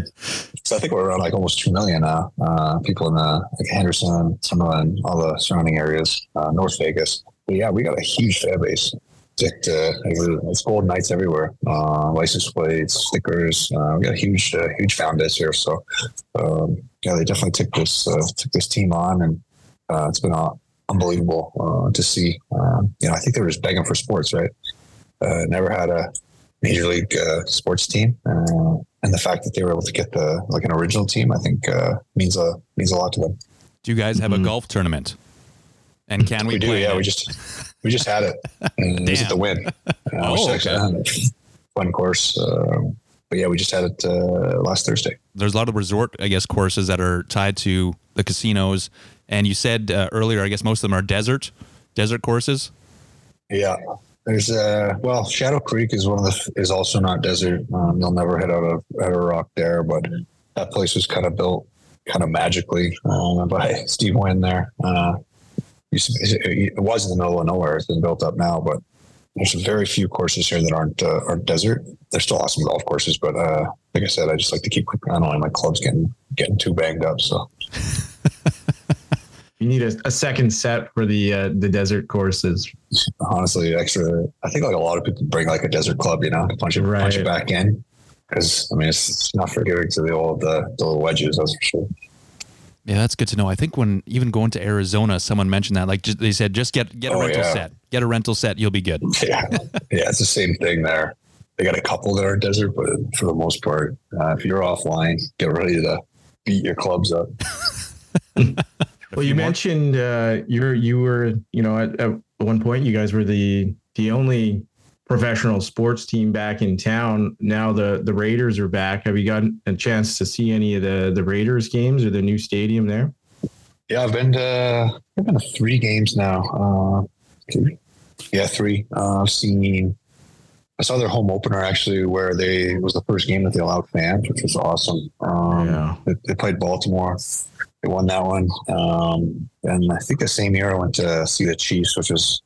so I think we're around like almost two million now. Uh, people in uh, like Henderson, Summerlin, all the surrounding areas, uh, North Vegas. But yeah, we got a huge fan base. It, uh, it's Golden Knights everywhere. Uh, license plates, stickers. Uh, we got a huge, uh, huge fan base here. So um, yeah, they definitely took this uh, took this team on, and uh, it's been uh, unbelievable uh, to see. Um, you know, I think they were just begging for sports, right? Uh, never had a major league uh, sports team, uh, and the fact that they were able to get the like an original team, I think uh, means a means a lot to them. Do you guys have a Mhm. golf tournament? And can we, We, do, play yeah. it? We just we just had it, and it was at the Wynn. Uh, Oh, okay. fun course. Um, but yeah, we just had it uh, last Thursday. there's a lot of resort, I guess, courses that are tied to the casinos. And you said uh, earlier, I guess most of them are desert, desert courses. Yeah. There's uh well Shadow Creek is one of the is also not desert. Um, you'll never hit out of out of rock there, but that place was kind of built kind of magically um, by Steve Wynn there. Uh, it it was in the middle of nowhere. It's been built up now, but there's very few courses here that aren't uh, aren't desert. They're still awesome golf courses, but uh, like I said, I just like to keep. I don't know, my club's getting getting too banged up, so You need a, a second set for the uh, the desert courses. honestly, extra. I think like a lot of people bring like a desert club, you know, to punch it punch it back in. Because I mean, it's, it's not forgiving to the old uh, the little wedges, that's for sure. Yeah, that's good to know. I think when even going to Arizona, someone mentioned that. Like just, they said, just get get a Oh, rental yeah. set. Get a rental set, you'll be good. Yeah, yeah, it's the same thing there. They got a couple that are desert, but for the most part, uh, if you're offline, get ready to beat your clubs up. Well, you more? mentioned uh, you're you were you know at, at one point you guys were the the only professional sports team back in town. Now the the Raiders are back. Have you gotten a chance to see any of the the Raiders games or the new stadium there? Yeah, I've been to I've been to three games now. Uh, two? yeah, three. Uh, I've seen. I saw their home opener actually, where they it was the first game that they allowed fans, which was awesome. Um, Yeah. they, they played Baltimore. They won that one, um, and I think the same year I went to see the Chiefs, which was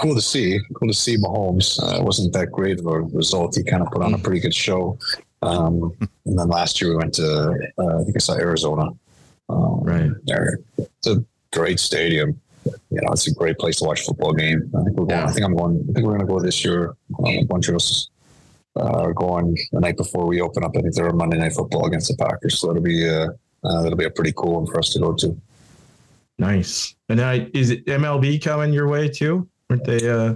cool to see. Cool to see Mahomes. Uh, it wasn't that great of a result. He kind of put on a pretty good show. Um, and then last year we went to, uh, I think I saw Arizona. Um, Right. There. It's a great stadium. You know, it's a great place to watch a football game. I think we're going. I think I'm going. I think we're going to go this year. Um, a bunch of us uh, are going the night before we open up. I think they're on Monday Night Football against the Packers. So it'll be uh, uh, that'll be a pretty cool one for us to go to. Nice. And I, is it MLB coming your way too? Aren't they? Uh,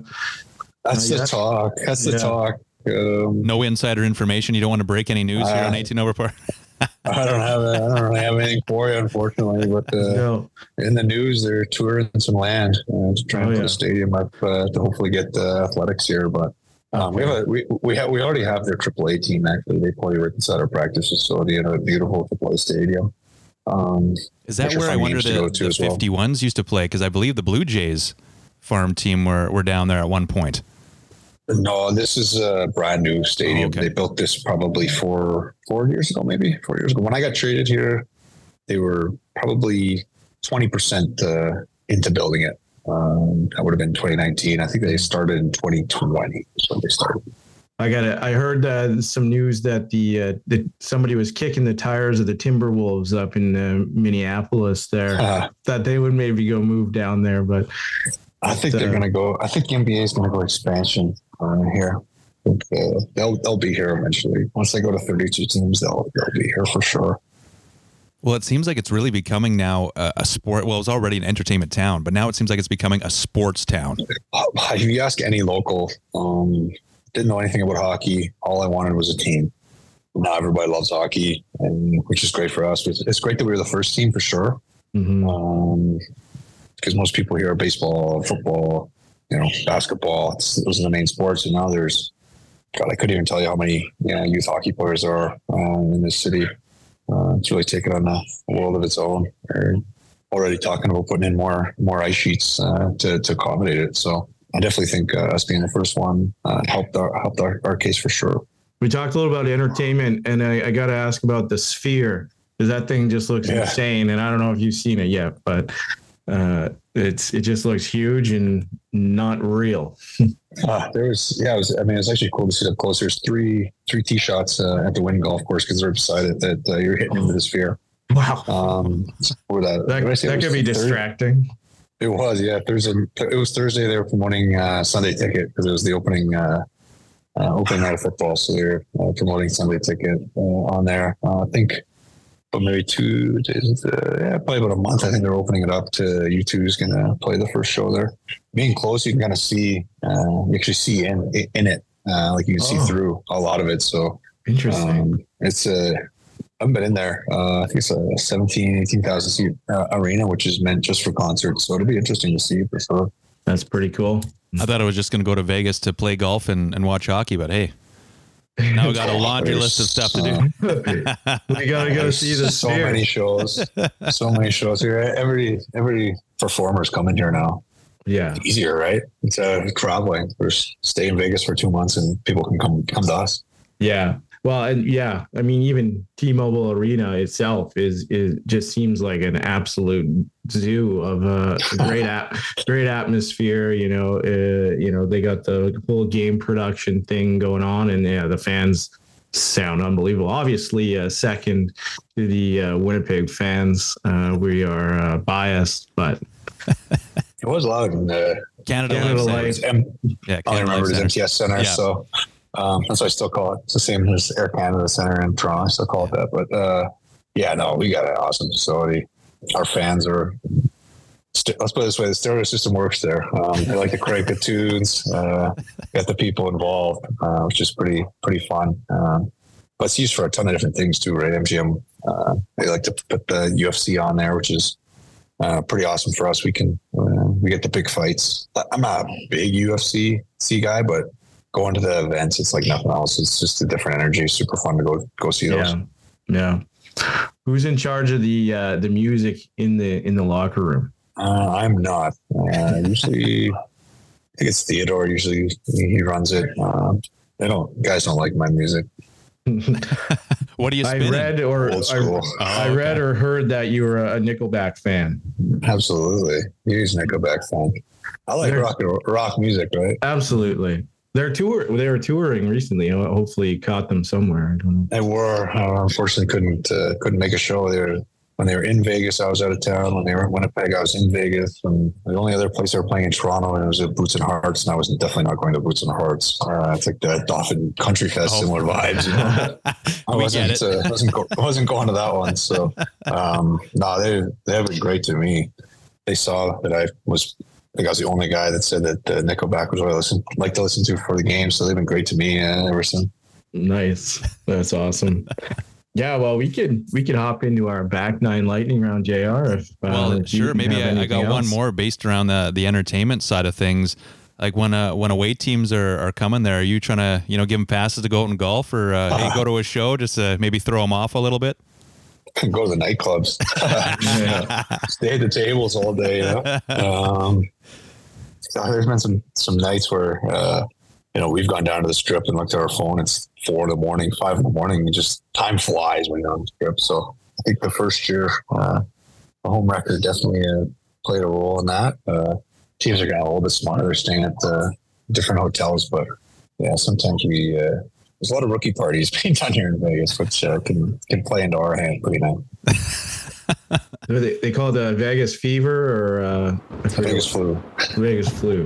That's Uh, the yeah. talk. That's the talk. Um, No insider information. You don't want to break any news here on Uh, 18 over par. I don't have. I don't really have anything for you, unfortunately. But uh, no. in the news, they're touring some land uh, to try and Oh, put yeah. a stadium up uh, to hopefully get the athletics here. But um, we have a, we we have we already have their AAA team. Actually, they play right inside our practice facility in a beautiful AAA stadium. Um, Is that where I wonder games to the, to the as well. 51s used to play? Because I believe the Blue Jays farm team were, were down there at one point. no, this is a brand new stadium. Oh, okay. They built this probably four four years ago, maybe four years ago. When I got traded here, they were probably twenty percent uh, into building it. Um, that would have been 2019. I think they started in 2020. Is when they started. I got it. I heard uh, some news that the uh, that somebody was kicking the tires of the Timberwolves up in uh, Minneapolis. There, Uh, that they would maybe go move down there, but I think they're Uh, going to go. I think the NBA is going to go expansion uh, here. I think, uh, they'll they'll be here eventually. Once they go to 32 teams, they'll they'll be here for sure. Well, it seems like it's really becoming now a, a sport. Well, it was already an entertainment town, but now it seems like it's becoming a sports town. If you ask any local, um, didn't know anything about hockey. All I wanted was a team. Now everybody loves hockey, and which is great for us. It's, it's great that we were the first team for sure. mhm. Um, because most people here are baseball, football, you know, basketball. It's, those are the main sports. And now there's, God, I couldn't even tell you how many you know youth hockey players there are um, in this city. Uh, it's really taken on a world of its own. They're already talking about putting in more more ice sheets uh, to to accommodate it. So I definitely think uh, us being the first one uh, helped our helped our, our case for sure. we talked a little about entertainment, and I, I got to ask about the Sphere because that thing just looks Yeah. insane. And I don't know if you've seen it yet, but uh, it's it just looks huge and not real. Uh, there was, yeah, was. I mean, it's actually cool to see up close. There's three three tee shots uh, at the Wynn Golf Course because they're beside it that uh, you're hitting into the sphere. Wow, Um, or that that, did I say it that could be distracting. It was, yeah. Thursday. It was Thursday. They were promoting uh, Sunday Ticket because it was the opening uh, uh, opening night of football. So they're uh, promoting Sunday Ticket uh, on there. Uh, I think, but maybe two days, uh, yeah, probably about a month. I think they're opening it up to U2 is going to play the first show there. Being close, you can kind of see, uh, you actually see in in it, uh, like you can see Oh. through a lot of it. So Interesting. um, it's a, I haven't been in there. Uh, I think it's a 17, 18,000 seat uh, arena, which is meant just for concerts. So it'll be interesting to see for sure. That's pretty cool. I thought I was just going to go to Vegas to play golf and, and watch hockey, but hey, now we got a laundry list of stuff to do. we gotta go see the so Sphere. many shows, so many shows here. Every every performer's coming here now. Yeah, Easier, right? It's uh, traveling. Just stay in Vegas for two months, and people can come come to us. yeah. Well, and yeah, I mean, even T-Mobile Arena itself is is just seems like an absolute zoo of uh, a great app, great atmosphere. You know, uh, you know they got the whole game production thing going on, and yeah, the fans sound unbelievable. Obviously, uh, second to the uh, Winnipeg fans, uh, we are uh, biased, but It was loud in the Canada, Canada Life Life. Center. M- Yeah, I only Canada remember Life it Center. as MTS Center, Yeah. so um, that's what I still call it. It's the same as Air Canada Center in Toronto. I still call it that. But uh, yeah, no, we got an awesome facility. Our fans are. st- Let's put it this way: the stereo system works there. Um, they like to crank the tunes, uh, get the people involved, uh, which is pretty pretty fun. Um, but it's used for a ton of different things too, right? MGM. Uh, they like to put the UFC on there, which is uh, pretty awesome for us. We can uh, we get the big fights. I'm not a big UFC see guy, but going to the events, it's like nothing else. It's just a different energy. Super fun to go go see those. yeah, yeah. Who's in charge of the uh, the music in the in the locker room? Uh, I'm not. Uh, usually, I think it's Theodore. Usually he runs it. Um, they don't guys don't like my music. What do you I spinning? read or Old I, school. I read or heard that you were a Nickelback fan. Absolutely, he's a Nickelback fan. I like They're- rock rock music, right? Absolutely. They're tour. They were touring recently. Hopefully, you caught them somewhere. I don't know. They were uh, unfortunately couldn't uh, couldn't make a show. They were when they were in Vegas. I was out of town. When they were in Winnipeg, I was in Vegas. And the only other place they were playing in Toronto, and it was at Boots and Hearts. And I was definitely not going to Boots and Hearts. Uh, it's like the Dauphin Country Fest, Oh. similar vibes. You know? I wasn't uh, wasn't go- wasn't going to that one. So um, no, they they have been great to me. They saw that I was. I think I was the only guy that said that uh, Nickelback was what I listen like to listen to for the game. So they've been great to me uh, ever since. Nice. That's awesome. Yeah, well, we could we could hop into our back nine lightning round, Jr. If uh, Well, if sure. Maybe I, I got anything one more based around the the entertainment side of things. Like when uh, when away teams are, are coming there, are you trying to you know give them passes to go out and golf, or uh, hey, go to a show just to maybe throw them off a little bit? Go to the nightclubs. Yeah. stay at the tables all day. You know? um, so there's been some some nights where uh, you know we've gone down to the strip and looked at our phone. It's four in the morning, five in the morning, and just time flies when you're on the strip. So I think the first year, uh, the home record definitely uh, played a role in that. Uh, teams are getting a little bit smarter. Staying at uh, different hotels, but yeah, sometimes we. There's a lot of rookie parties being done here in Vegas, which uh, can can play into our hand pretty nice. They, they call it the Vegas fever or uh, Vegas flu. Vegas flu.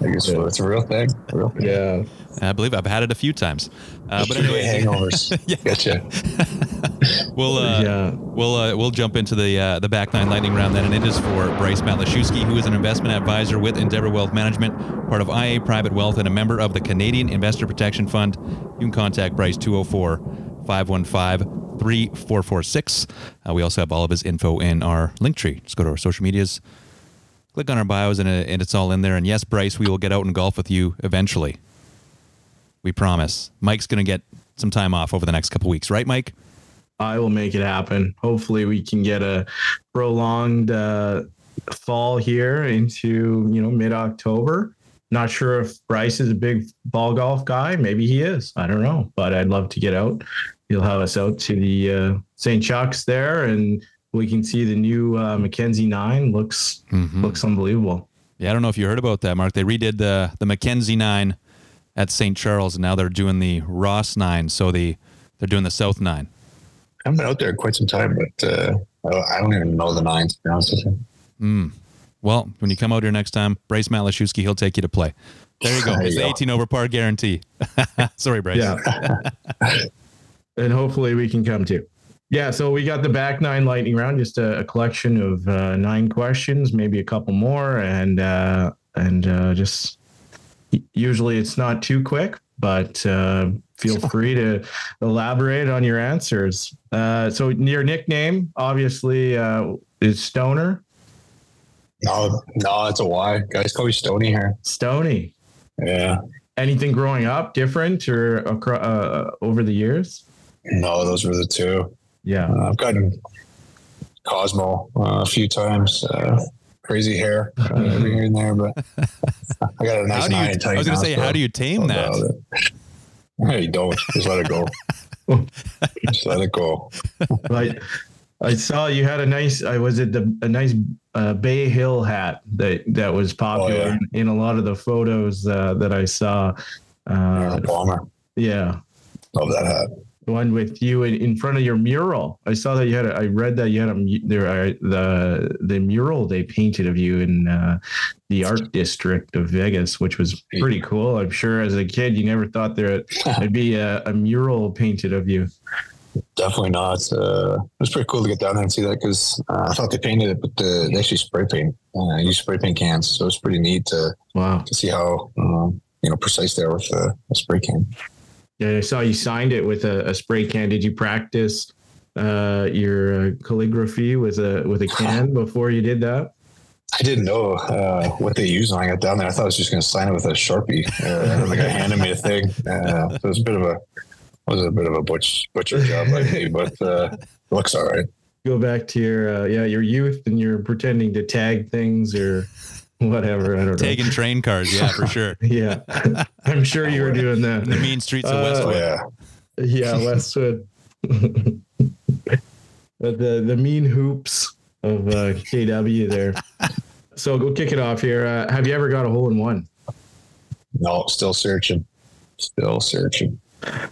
Vegas flu. It's a real thing. A real thing. Yeah. I believe I've had it a few times. Uh, but Three-day anyway, hangovers. Gotcha. we'll uh, yeah. We'll uh, we'll jump into the uh, the back nine lightning round then, and it is for Bryce Matlashewski, who is an investment advisor with Endeavour Wealth Management, part of IA Private Wealth, and a member of the Canadian Investor Protection Fund. You can contact Bryce 204 515 3446. Uh, We also have all of his info in our link tree. Just go to our social medias, click on our bios, and, uh, and it's all in there. And yes, Bryce, we will get out and golf with you eventually. We promise. Mike's going to get some time off over the next couple weeks, right, Mike? I will make it happen. Hopefully, we can get a prolonged uh, fall here into you know mid October. Not sure if Bryce is a big ball golf guy. Maybe he is. I don't know, but I'd love to get out. He'll have us out to the uh, St. Chuck's there, and we can see the new uh, Mackenzie Nine. looks Mhm. looks unbelievable. Yeah, I don't know if you heard about that, Mark. They redid the the Mackenzie nine at St. Charles, and now they're doing the Ross nine. So the they're doing the South nine. I haven't been out there quite some time, but uh, I don't- I don't even know the nines, to be honest with you. Mm. Well, when you come out here next time, Bryce Matlashewski, he'll take you to play. There you go. It's the 18 over par guarantee. Sorry, Bryce. Yeah. and hopefully we can come too. Yeah, so we got the back nine lightning round, just a, a collection of uh, nine questions, maybe a couple more, and uh, and uh, just usually it's not too quick, but uh, feel free to elaborate on your answers. Uh, so your nickname obviously uh, is Stoner, No, no, it's a Y. Guys call me Stony here. Stony. Yeah. Anything growing up different or acro- uh, over the years? No, those were the two. Yeah. Uh, I've gotten Cosmo uh, a few times. Uh, crazy hair uh, here and there, but I got a nice How do you? nine and I was going to say, so how do you tame that? doubt. Hey, you don't. Just let it go. Just let it go. But I saw you had a nice. I was it the a nice uh, Bay Hill hat that that was popular Oh, yeah. in, in a lot of the photos uh, that I saw. Yeah, Uh, bomber. yeah, Love that hat. the one with you in, in front of your mural. I saw that you had. A, I read that you had a there uh, the the mural they painted of you in uh, the art district of Vegas, which was pretty cool. I'm sure as a kid you never thought there would be a, a mural painted of you. Definitely not. Uh, it was pretty cool to get down there and see that because uh, I thought they painted it, but uh, they actually spray paint. Uh, use spray paint cans, so it's pretty neat to, Wow. to see how um, you know precise they are with uh, a spray can. Yeah, I saw you signed it with a, a spray can. Did you practice uh, your uh, calligraphy with a with a can before you did that? I didn't know uh, what they used when I got down there. I thought I was just going to sign it with a sharpie. Uh, the guy handed me a thing. Uh, so it was a bit of a was a bit of a butch butcher job by me, but uh, looks all right. Go back to your uh, yeah your youth and you're pretending to tag things or whatever. I don't know. Taking train cars, yeah, for sure. Yeah, I'm sure you were doing that. In the that. mean streets of Uh, Westwood. yeah, Yeah, Westwood. the the mean hoops of uh, KW there. So we'll kick it off here. Uh, have you ever got a hole in one? No, still searching. Still searching.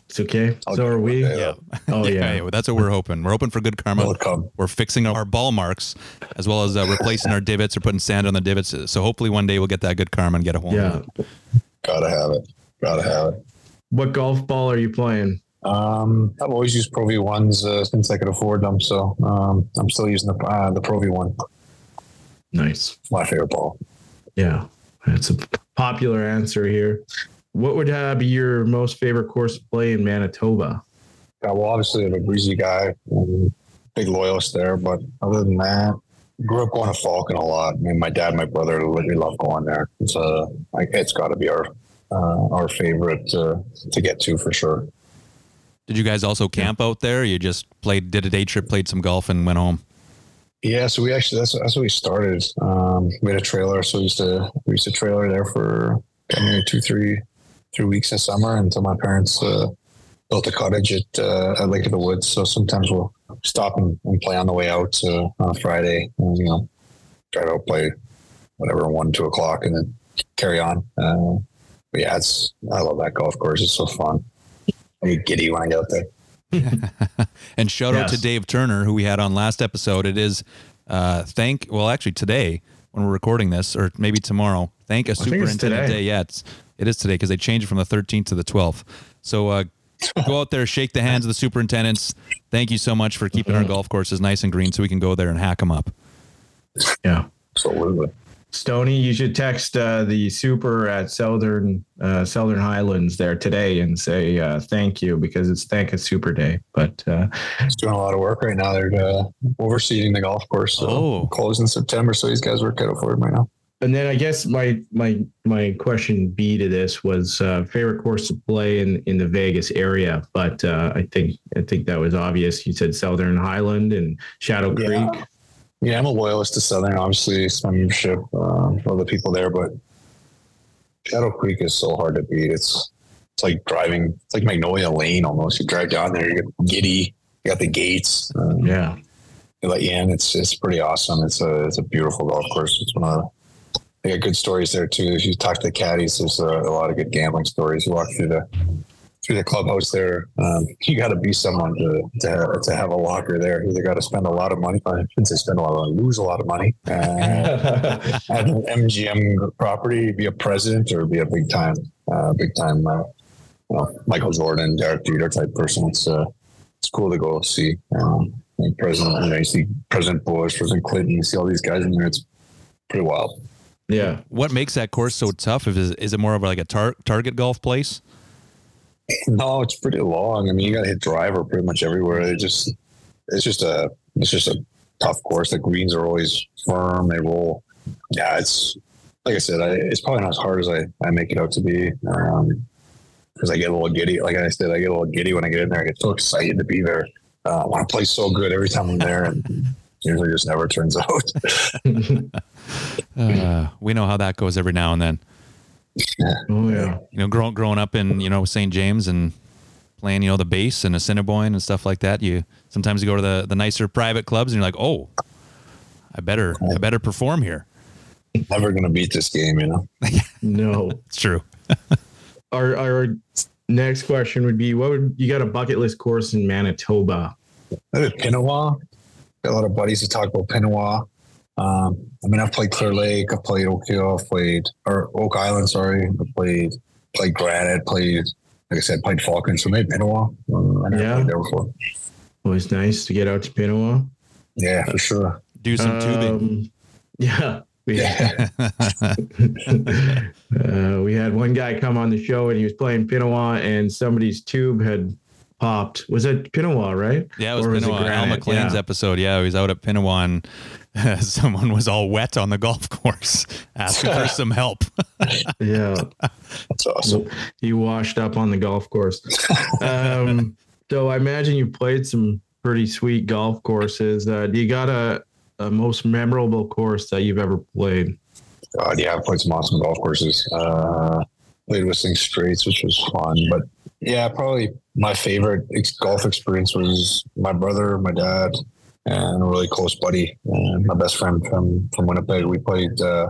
It's okay. I'll so are we. Yeah. Oh yeah. well, that's what we're hoping. We're hoping for good karma. We're fixing our ball marks as well as uh, replacing our divots or putting sand on the divots. So hopefully one day we'll get that good karma and get a hole. in Yeah. Gotta have it. Gotta have it. What golf ball are you playing? Um, I've always used Pro V ones uh, since I could afford them, so um, I'm still using the uh, the Pro V one. Nice. My favorite ball. Yeah, that's a popular answer here. What would uh, be your most favorite course to play in Manitoba? Yeah, well, obviously I'm a breezy guy, big loyalist there, but other than that, grew up going to Falcon a lot. I mean, my dad, my brother, really love going there. It's uh, like it's got to be our uh, our favorite uh, to get to for sure. Did you guys also camp out there? You just played, did a day trip, played some golf, and went home. Yeah, so we actually that's that's what we started. Um, we had a trailer, so we used to we used to trailer there for maybe two, three, three weeks in summer until my parents uh, built a cottage at uh, at Lake of the Woods. So sometimes we'll stop and, and play on the way out uh, on a Friday. And, you know, drive out, play whatever one, two o'clock, and then carry on. Uh, but yeah, it's I love that golf course. It's so fun. I get giddy when I get out there. And shout out to Dave Turner, who we had on last episode. It is uh, thank well, actually today when we're recording this, or maybe tomorrow. Thank a superintendent today. day. Yeah, it's it is today because they changed it from the 13th to the 12th. So uh, go out there, shake the hands of the superintendents. Thank you so much for keeping our golf courses nice and green, so we can go there and hack them up. Yeah. Absolutely. Stony, you should text uh, the super at Southern uh, Southern Highlands there today and say uh, thank you because it's Thank a Super Day. But uh, It's doing a lot of work right now. They're uh, overseeing the golf course. So Oh. closed in September. So these guys work out for it right now. And then I guess my my my question B to this was uh, favorite course to play in in the Vegas area. But uh, I think I think that was obvious. You said Southern Highland and Shadow Yeah. Creek. Yeah, I'm a loyalist to Southern. Obviously, it's my membership. Um, all the people there, but Shadow Creek is so hard to beat. It's it's like driving. It's like Magnolia Lane almost. You drive down there, you get giddy. You got the gates. Um, Yeah. they let you in. It's it's pretty awesome. It's a it's a beautiful golf course. It's one of the, they got good stories there too. If you talk to the caddies, there's a, a lot of good gambling stories. You walk through the through the clubhouse there. Um, you got to be someone to to have, to have a locker there. Either got to spend a lot of money. I shouldn't say spend a lot of money. Lose a lot of money. Uh, at an MGM property, be a president or be a big time, uh, big time, uh, you know, Michael Jordan, Derek Jeter type person. It's uh, it's cool to go see. Um, President, you know, you see President Bush, President Clinton, you see all these guys in there. It's pretty wild. Yeah. What makes that course so tough? Is is it more of like a tar- target golf place? No, it's pretty long. I mean, you got to hit driver pretty much everywhere. They just, it's just a, it's just a tough course. The greens are always firm. They roll. Yeah, it's like I said, I, it's probably not as hard as I, I make it out to be. Um, because I get a little giddy. Like I said, I get a little giddy when I get in there. I get so excited to be there. Uh, I want to play so good every time I'm there, and usually just never turns out. Uh, we know how that goes every now and then. Oh yeah. You know, growing growing up in you know St. James and playing you know the bass and Assiniboine and stuff like that. You sometimes you go to the the nicer private clubs and you're like, oh, I better I better perform here. never gonna beat this game, you know. No. It's true. Our our next question would be: What would you got a bucket list course in Manitoba? I Pinawa. Got a lot of buddies who talk about Pinawa. Um, I mean, I've played Clear Lake, I've played Oak Hill, I've played or Oak Island. Sorry, I played played Granite, played like I said, played Falcon. So maybe Pinawa. I never Yeah. played there before. Always nice to get out to Pinawa. Yeah, for sure. Do some tubing. Um, yeah. We, Yeah, uh, we had one guy come on the show and he was playing Pinawa and somebody's tube had popped. Was it Pinawa, right? Yeah, it was Or was it Al McLean's Yeah. episode. Yeah, he was out at Pinawa and someone was all wet on the golf course asking for some help. Yeah. that's awesome. he washed up on the golf course. Um, so I imagine you played some pretty sweet golf courses. Uh, do you got a, a most memorable course that you've ever played? God, yeah, I've played some awesome golf courses. Uh, played Whistling Straits, which was fun. But yeah, probably my favorite ex- golf experience was my brother, my dad, and a really close buddy, and my best friend from from Winnipeg. We played uh,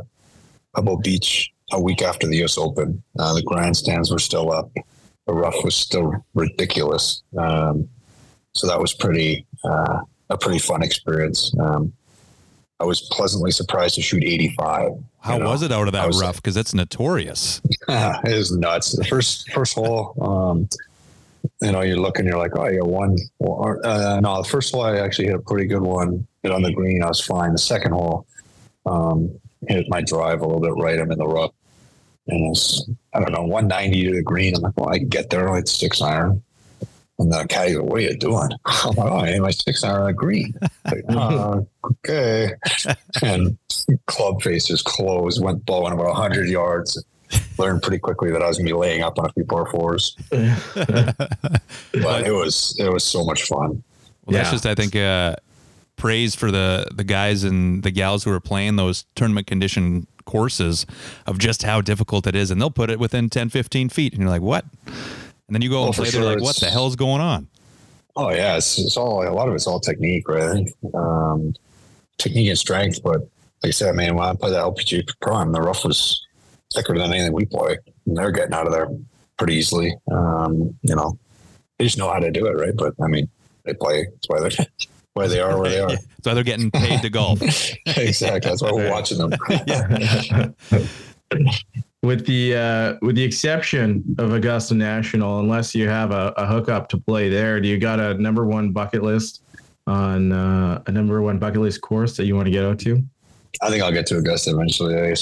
Pebble Beach a week after the U.S. Open. Uh, the grandstands were still up. The rough was still ridiculous. Um, so that was pretty uh, a pretty fun experience. Um, I was pleasantly surprised to shoot 85. How you know? was it out of that rough? Because it's notorious. it was nuts. The first first hole, um, you know, you're looking, you're like, oh, got one. Uh, no, the first hole I actually hit a pretty good one. Hit on the green, I was fine. The second hole, um, hit my drive a little bit right. I'm in the rough, and it's I don't know 190 to the green. I'm like, well, I can get there like six iron. And the caddy goes, what are you doing? I'm like, oh, I hit my six iron on green. Like, uh, okay. And club faces closed, went blowing about 100 yards learned pretty quickly that I was gonna be laying up on a few par fours. But it was it was so much fun. Well, that's just, I think, uh, praise for the the guys and the gals who are playing those tournament condition courses of just how difficult it is. And they'll put it within 10, 15 feet. And you're like, what? And then you go Oh, and play, they're like, what the hell's going on? Oh yeah, it's, it's all a lot of it's all technique, right? I think um, technique and strength. But like I said, man, when I played that LPG Prime, the rough was thicker than anything we play, and they're getting out of there pretty easily. Um, you know, they just know how to do it, right? But I mean, they play. That's why they're why they are where they are. So they're getting paid to golf. exactly. That's why we're watching them. with the uh, with the exception of Augusta National, unless you have a, a hookup to play there, do you got a number one bucket list on uh, a number one bucket list course that you want to get out to? I think I'll get to Augusta eventually. I.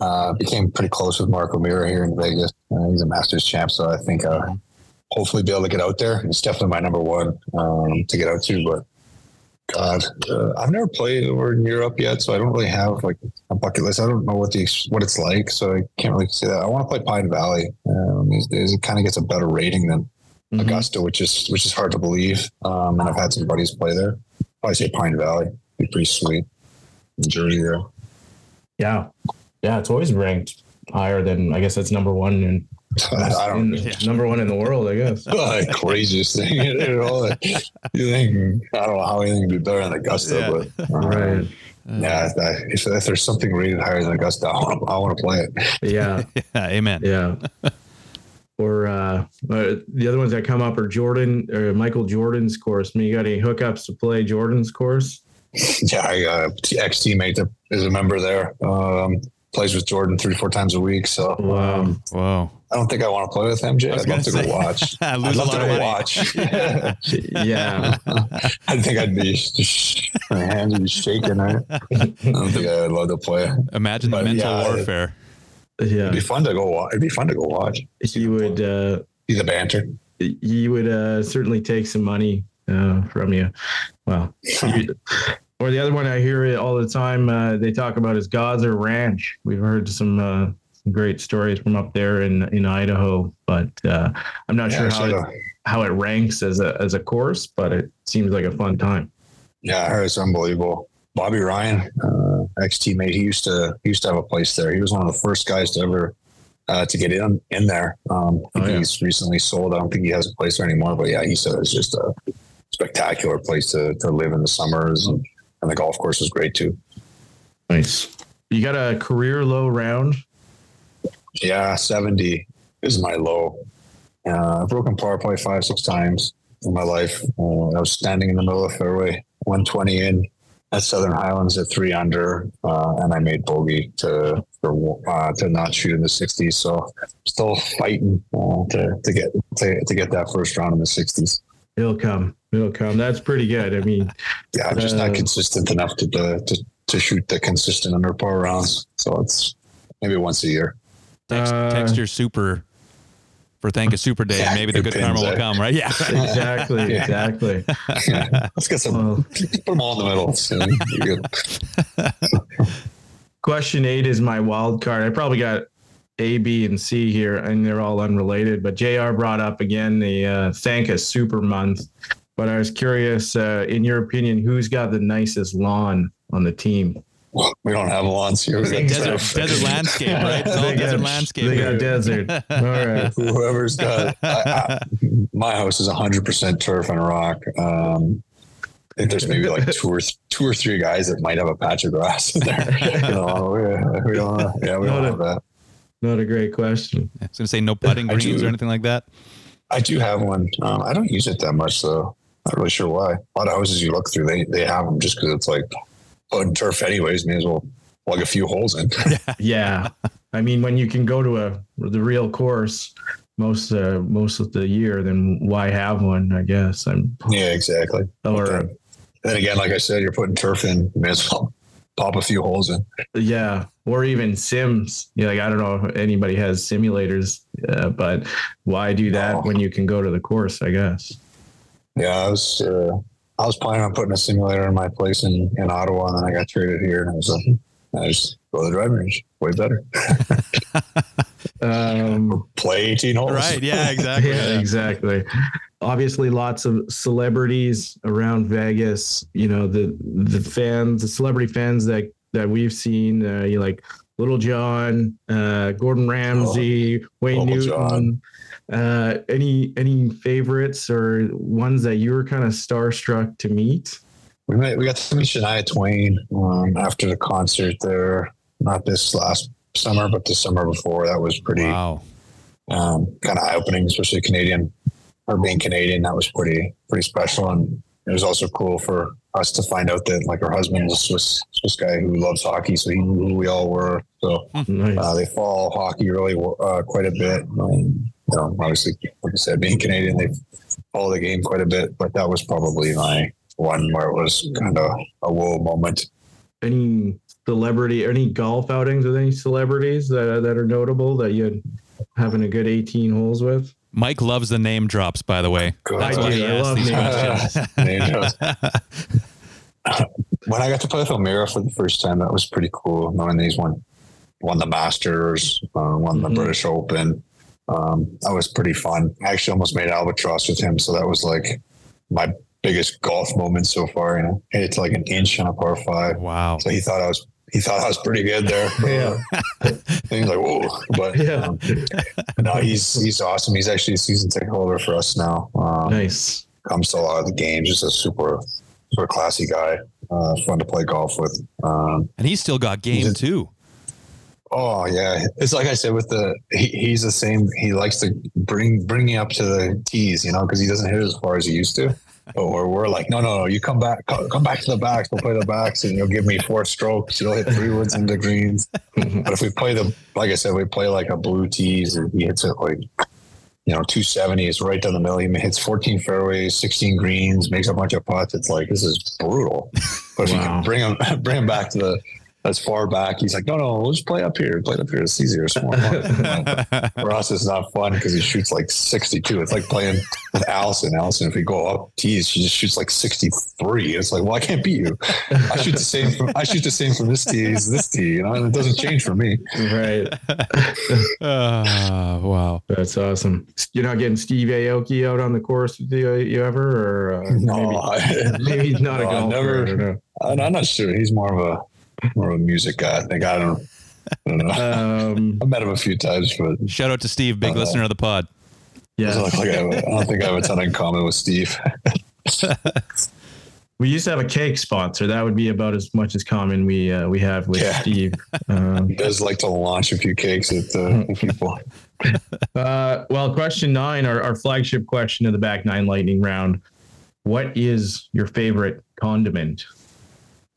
Uh, became pretty close with Mark O'Meara here in Vegas. Uh, he's a Masters champ, so I think uh, hopefully be able to get out there. It's definitely my number one um, to get out to. But God, uh, I've never played over in Europe yet, so I don't really have like a bucket list. I don't know what the what it's like, so I can't really say that. I want to play Pine Valley um, these days. It kind of gets a better rating than Mhm. Augusta, which is which is hard to believe. Um, and I've had some buddies play there. Probably say Pine Valley. Be pretty sweet. Jersey there. Yeah, yeah, it's always ranked higher than I guess that's number one in, I don't. in- number one in the world. I guess. the craziest thing, you know. You think I don't know how anything can be better than Augusta, Yeah. but um, Right. Yeah, if, if there's something rated higher than Augusta, I want to, I want to play it. Yeah. Yeah, amen. Yeah. or uh, uh, the other ones that come up are Jordan or Michael Jordan's course. I mean, you got any hookups to play Jordan's course? Yeah, I got uh, ex teammate that is a member there. Um, plays with Jordan three, four times a week. So Wow. Whoa. I don't think I want to play with MJ. I was I'd love to gonna go watch. I I'd love to go money. watch. Yeah. I think I'd be just, my hands would be shaking. Right? I don't think I'd love to play. Imagine the But, mental yeah, warfare. It'd Yeah. be fun to go. wa- It'd be fun to go watch. He would. Uh, See the banter. he would uh, certainly take some money uh, from you. Well, you- or the other one I hear it all the time. Uh, they talk about is Gozzer Ranch. We've heard some, uh, some great stories from up there in in Idaho, but uh, I'm not Yeah, sure how it, how it ranks as a as a course, but it seems like a fun time. Yeah, I heard it's unbelievable. Bobby Ryan, uh, ex teammate, he used to he used to have a place there. He was one of the first guys to ever uh, to get in in there. Um, Oh, yeah. he's recently sold. I don't think he has a place there anymore. But yeah, he said it's just a spectacular place to, to live in the summers, and, and the golf course is great too. Nice. You got a career low round. Yeah, seventy is my low. Uh, I've broken par probably five six times in my life. Uh, I was standing in the middle of the fairway, one twenty in at Southern Highlands at three under, uh, and I made bogey to for, uh, to not shoot in the sixties. So still fighting uh, to to get to, to get that first round in the sixties. It'll come. It'll come. That's pretty good. I mean, Yeah, I'm just Uh, not consistent enough to, to to to shoot the consistent under par rounds. So it's maybe once a year. Text, Uh, text your super for thank a super day. Yeah, maybe the good good karma will eh? come, right? Yeah. exactly. Yeah. Exactly. Yeah. Let's get some. Well, Put them all in the middle. So question eight is my wild card. I probably got A, B, and C here, and they're all unrelated. But JR brought up again the uh, thank a super month. But I was curious, uh, in your opinion, who's got the nicest lawn on the team? We don't have lawns here. We got desert, desert landscape, right? It's all They desert got- landscape. They got here. desert. All right. Whoever's got I, I, my house is 100% turf and rock. Um, I think there's maybe like two or th- two or three guys that might have a patch of grass in there. you know, we, we don't. Yeah, we don't have that. Not a great question. I was going to say no putting I greens do. or anything like that. I do have one. Um, I don't use it that much though. Not really sure why. A lot of houses you look through, they they have them just because it's like putting turf anyways. May as well plug a few holes in. Yeah, I mean, when you can go to a the real course most uh, most of the year, then why have one? I guess I'm yeah, exactly. or then, then again, like I said, you're putting turf in. May as well pop a few holes in. yeah, or even sims. Yeah, like I don't know if anybody has simulators, uh, but why do that Oh. when you can go to the course? I guess. Yeah, I was uh, I was planning on putting a simulator in my place in, in Ottawa, and then I got traded here, and I was like, I just go to the driving range. Way better. Um, Play 18 holes. Right. Yeah, exactly. yeah, exactly. Obviously, lots of celebrities around Vegas. You know the the fans, the celebrity fans that that we've seen. Uh, you like Lil Jon, uh, Gordon Ramsay, Wayne Little Newton. Uh, any any favorites or ones that you were kind of starstruck to meet? We met, we got to meet Shania Twain um, after the concert there. Not this last summer, but the summer before. That was pretty Wow. um, kind of eye opening, especially Canadian. Her being Canadian, that was pretty pretty special, and it was also cool for us to find out that like her husband's a Swiss Swiss guy who loves hockey, so he knew who we all were. So Nice. uh, they follow hockey really uh, quite a bit. Um, you know, obviously, like I said, being Canadian, they follow the game quite a bit. But that was probably my one where it was kind of a whoa moment. any celebrity, any golf outings with any celebrities that that are notable that you having a good 18 holes with? Mike loves the name drops, by the way. Good. That's I why he I asked these name questions. Name drops. when I got to play with O'Meara for the first time, that was pretty cool. Knowing that he's won won the Masters, uh, won the Mhm. British Open. Um, that was pretty fun. I actually almost made albatross with him, so that was like my biggest golf moment so far. You know, hit it to like an inch on a par five. Wow. So he thought I was he thought I was pretty good there. Yeah. and he's like, whoa. But Yeah. um, no, he's he's awesome. He's actually a season ticket holder for us now. Um, Nice. comes to a lot of the games. Just a super super classy guy. Uh, fun to play golf with. Um, And he's still got game a- too. oh yeah, it's like I said with the he, he's the same. He likes to bring bring you up to the tees, you know, because he doesn't hit as far as he used to. But we're, like, no, no, no, you come back, come, come back to the backs. We'll play the backs, and you'll give me four strokes. You'll hit three woods into greens. But if we play the, like I said, we play like a blue tees, and he hits it like, you know, 270 is right down the middle. He hits 14 fairways, 16 greens, makes a bunch of putts. It's like, this is brutal. But if you can bring him, bring him back to the, as far back, he's like, no, no, we'll just play up here. Play up here. It's easier. It's more fun. For us, it's not fun because he shoots like 62. It's like playing with Allison. Allison, if we go up tees, she just shoots like 63. It's like, well, I can't beat you. I shoot the same. From, I shoot the same from this tee as this tee. You know, and it doesn't change for me. Right. Ah, wow. That's awesome. You're not getting Steve Aoki out on the course with you, you ever? Or uh, No, maybe, I, maybe he's not a No, I golfer. never- I don't know. I'm I'm not sure. He's more of a more of a music guy. I think I don't. I don't know. Um, I met him a few times, but Shout out to Steve, big Uh, listener of the pod. Yeah. don't, like I, I don't think I have a ton in common with Steve. We used to have a cake sponsor. That would be about as much as common we uh, we have with Yeah. Steve. Um, He does like to launch a few cakes at uh, people. Uh, well, question nine, our, our flagship question of the back nine lightning round. What is your favorite condiment?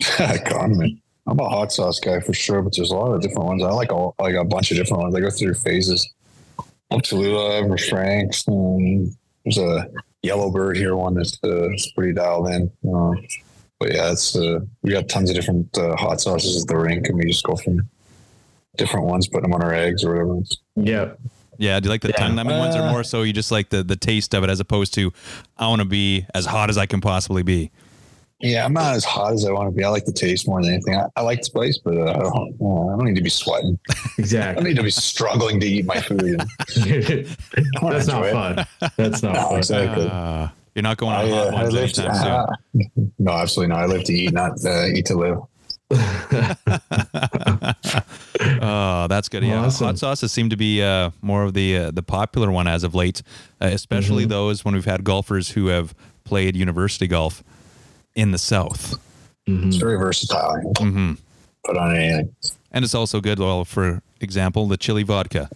Condiment. I'm a hot sauce guy for sure, but there's a lot of different ones. I like all, like a bunch of different ones. I go through phases. Cholula, ever Frank's. Um, there's a Yellowbird here, one that's uh, it's pretty dialed in. Uh, but yeah, it's uh, we got tons of different uh, hot sauces at the rink, and we just go from different ones, put them on our eggs or whatever. Yeah. Yeah, do you like the Yeah. tongue numbing ones, or Uh, more so you just like the the taste of it, as opposed to I want to be as hot as I can possibly be. Yeah, I'm not as hot as I want to be. I like the taste more than anything. I, I like spice, but uh, I don't. Uh, I don't need to be sweating. Exactly. I don't need to be struggling to eat my food. That's not enjoy it. fun. That's not No, fun. exactly. Uh, you're not going on I, hot uh, ones live to, anytime soon. no, absolutely not. I live to eat, not uh, eat to live. Oh, that's good. Yeah, Awesome. hot sauces seem to be uh, more of the uh, the popular one as of late, uh, especially Mm-hmm. those when we've had golfers who have played university golf. In the South. It's very versatile. hmm Put on anything. And it's also good, well, for example, the chili vodka.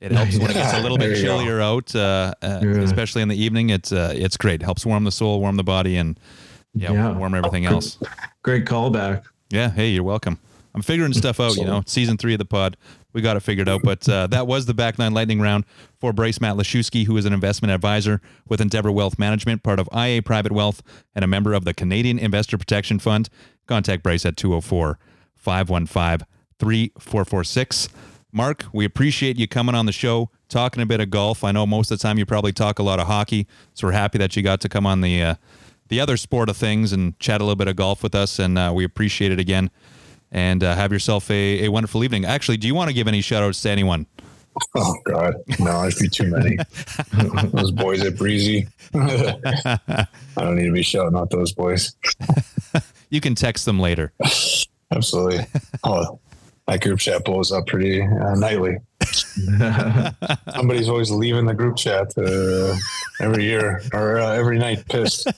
It helps when it gets a little bit There you go. chillier out, uh, uh, Yeah. especially in the evening. It's uh, it's great. Helps warm the soul, warm the body, and yeah, Yeah. warm everything else. Great callback. Yeah. Hey, you're welcome. I'm figuring stuff out. You know, season three of the pod, we got it figured out. But uh, that was the back nine lightning round for Bryce Matlashewski, who is an investment advisor with Endeavour Wealth Management, part of IA Private Wealth, and a member of the Canadian Investor Protection Fund. Contact Brace at 204 515 3446. Mark, we appreciate you coming on the show, talking a bit of golf. I know most of the time you probably talk a lot of hockey, so we're happy that you got to come on the uh, the other sport of things and chat a little bit of golf with us, and uh, we appreciate it again. And uh, have yourself a, a wonderful evening. Actually, do you want to give any shout outs to anyone? Oh God, no, I'd be too many. those boys at Breezy. I don't need to be shouting out those boys. You can text them later. Absolutely. Oh, that group chat blows up pretty uh, nightly. Somebody's always leaving the group chat uh, every year or uh, every night, pissed.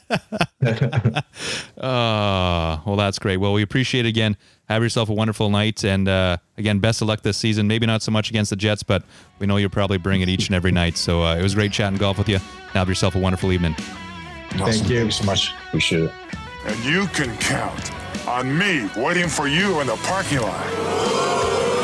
Uh, well, that's great. Well, we appreciate it again. Have yourself a wonderful night. And uh, again, best of luck this season. Maybe not so much against the Jets, but we know you'll probably bring it each and every night. So uh, it was great chatting golf with you. Now have yourself a wonderful evening. Awesome. you. Thank you so much. Appreciate it. And you can count on me waiting for you in the parking lot.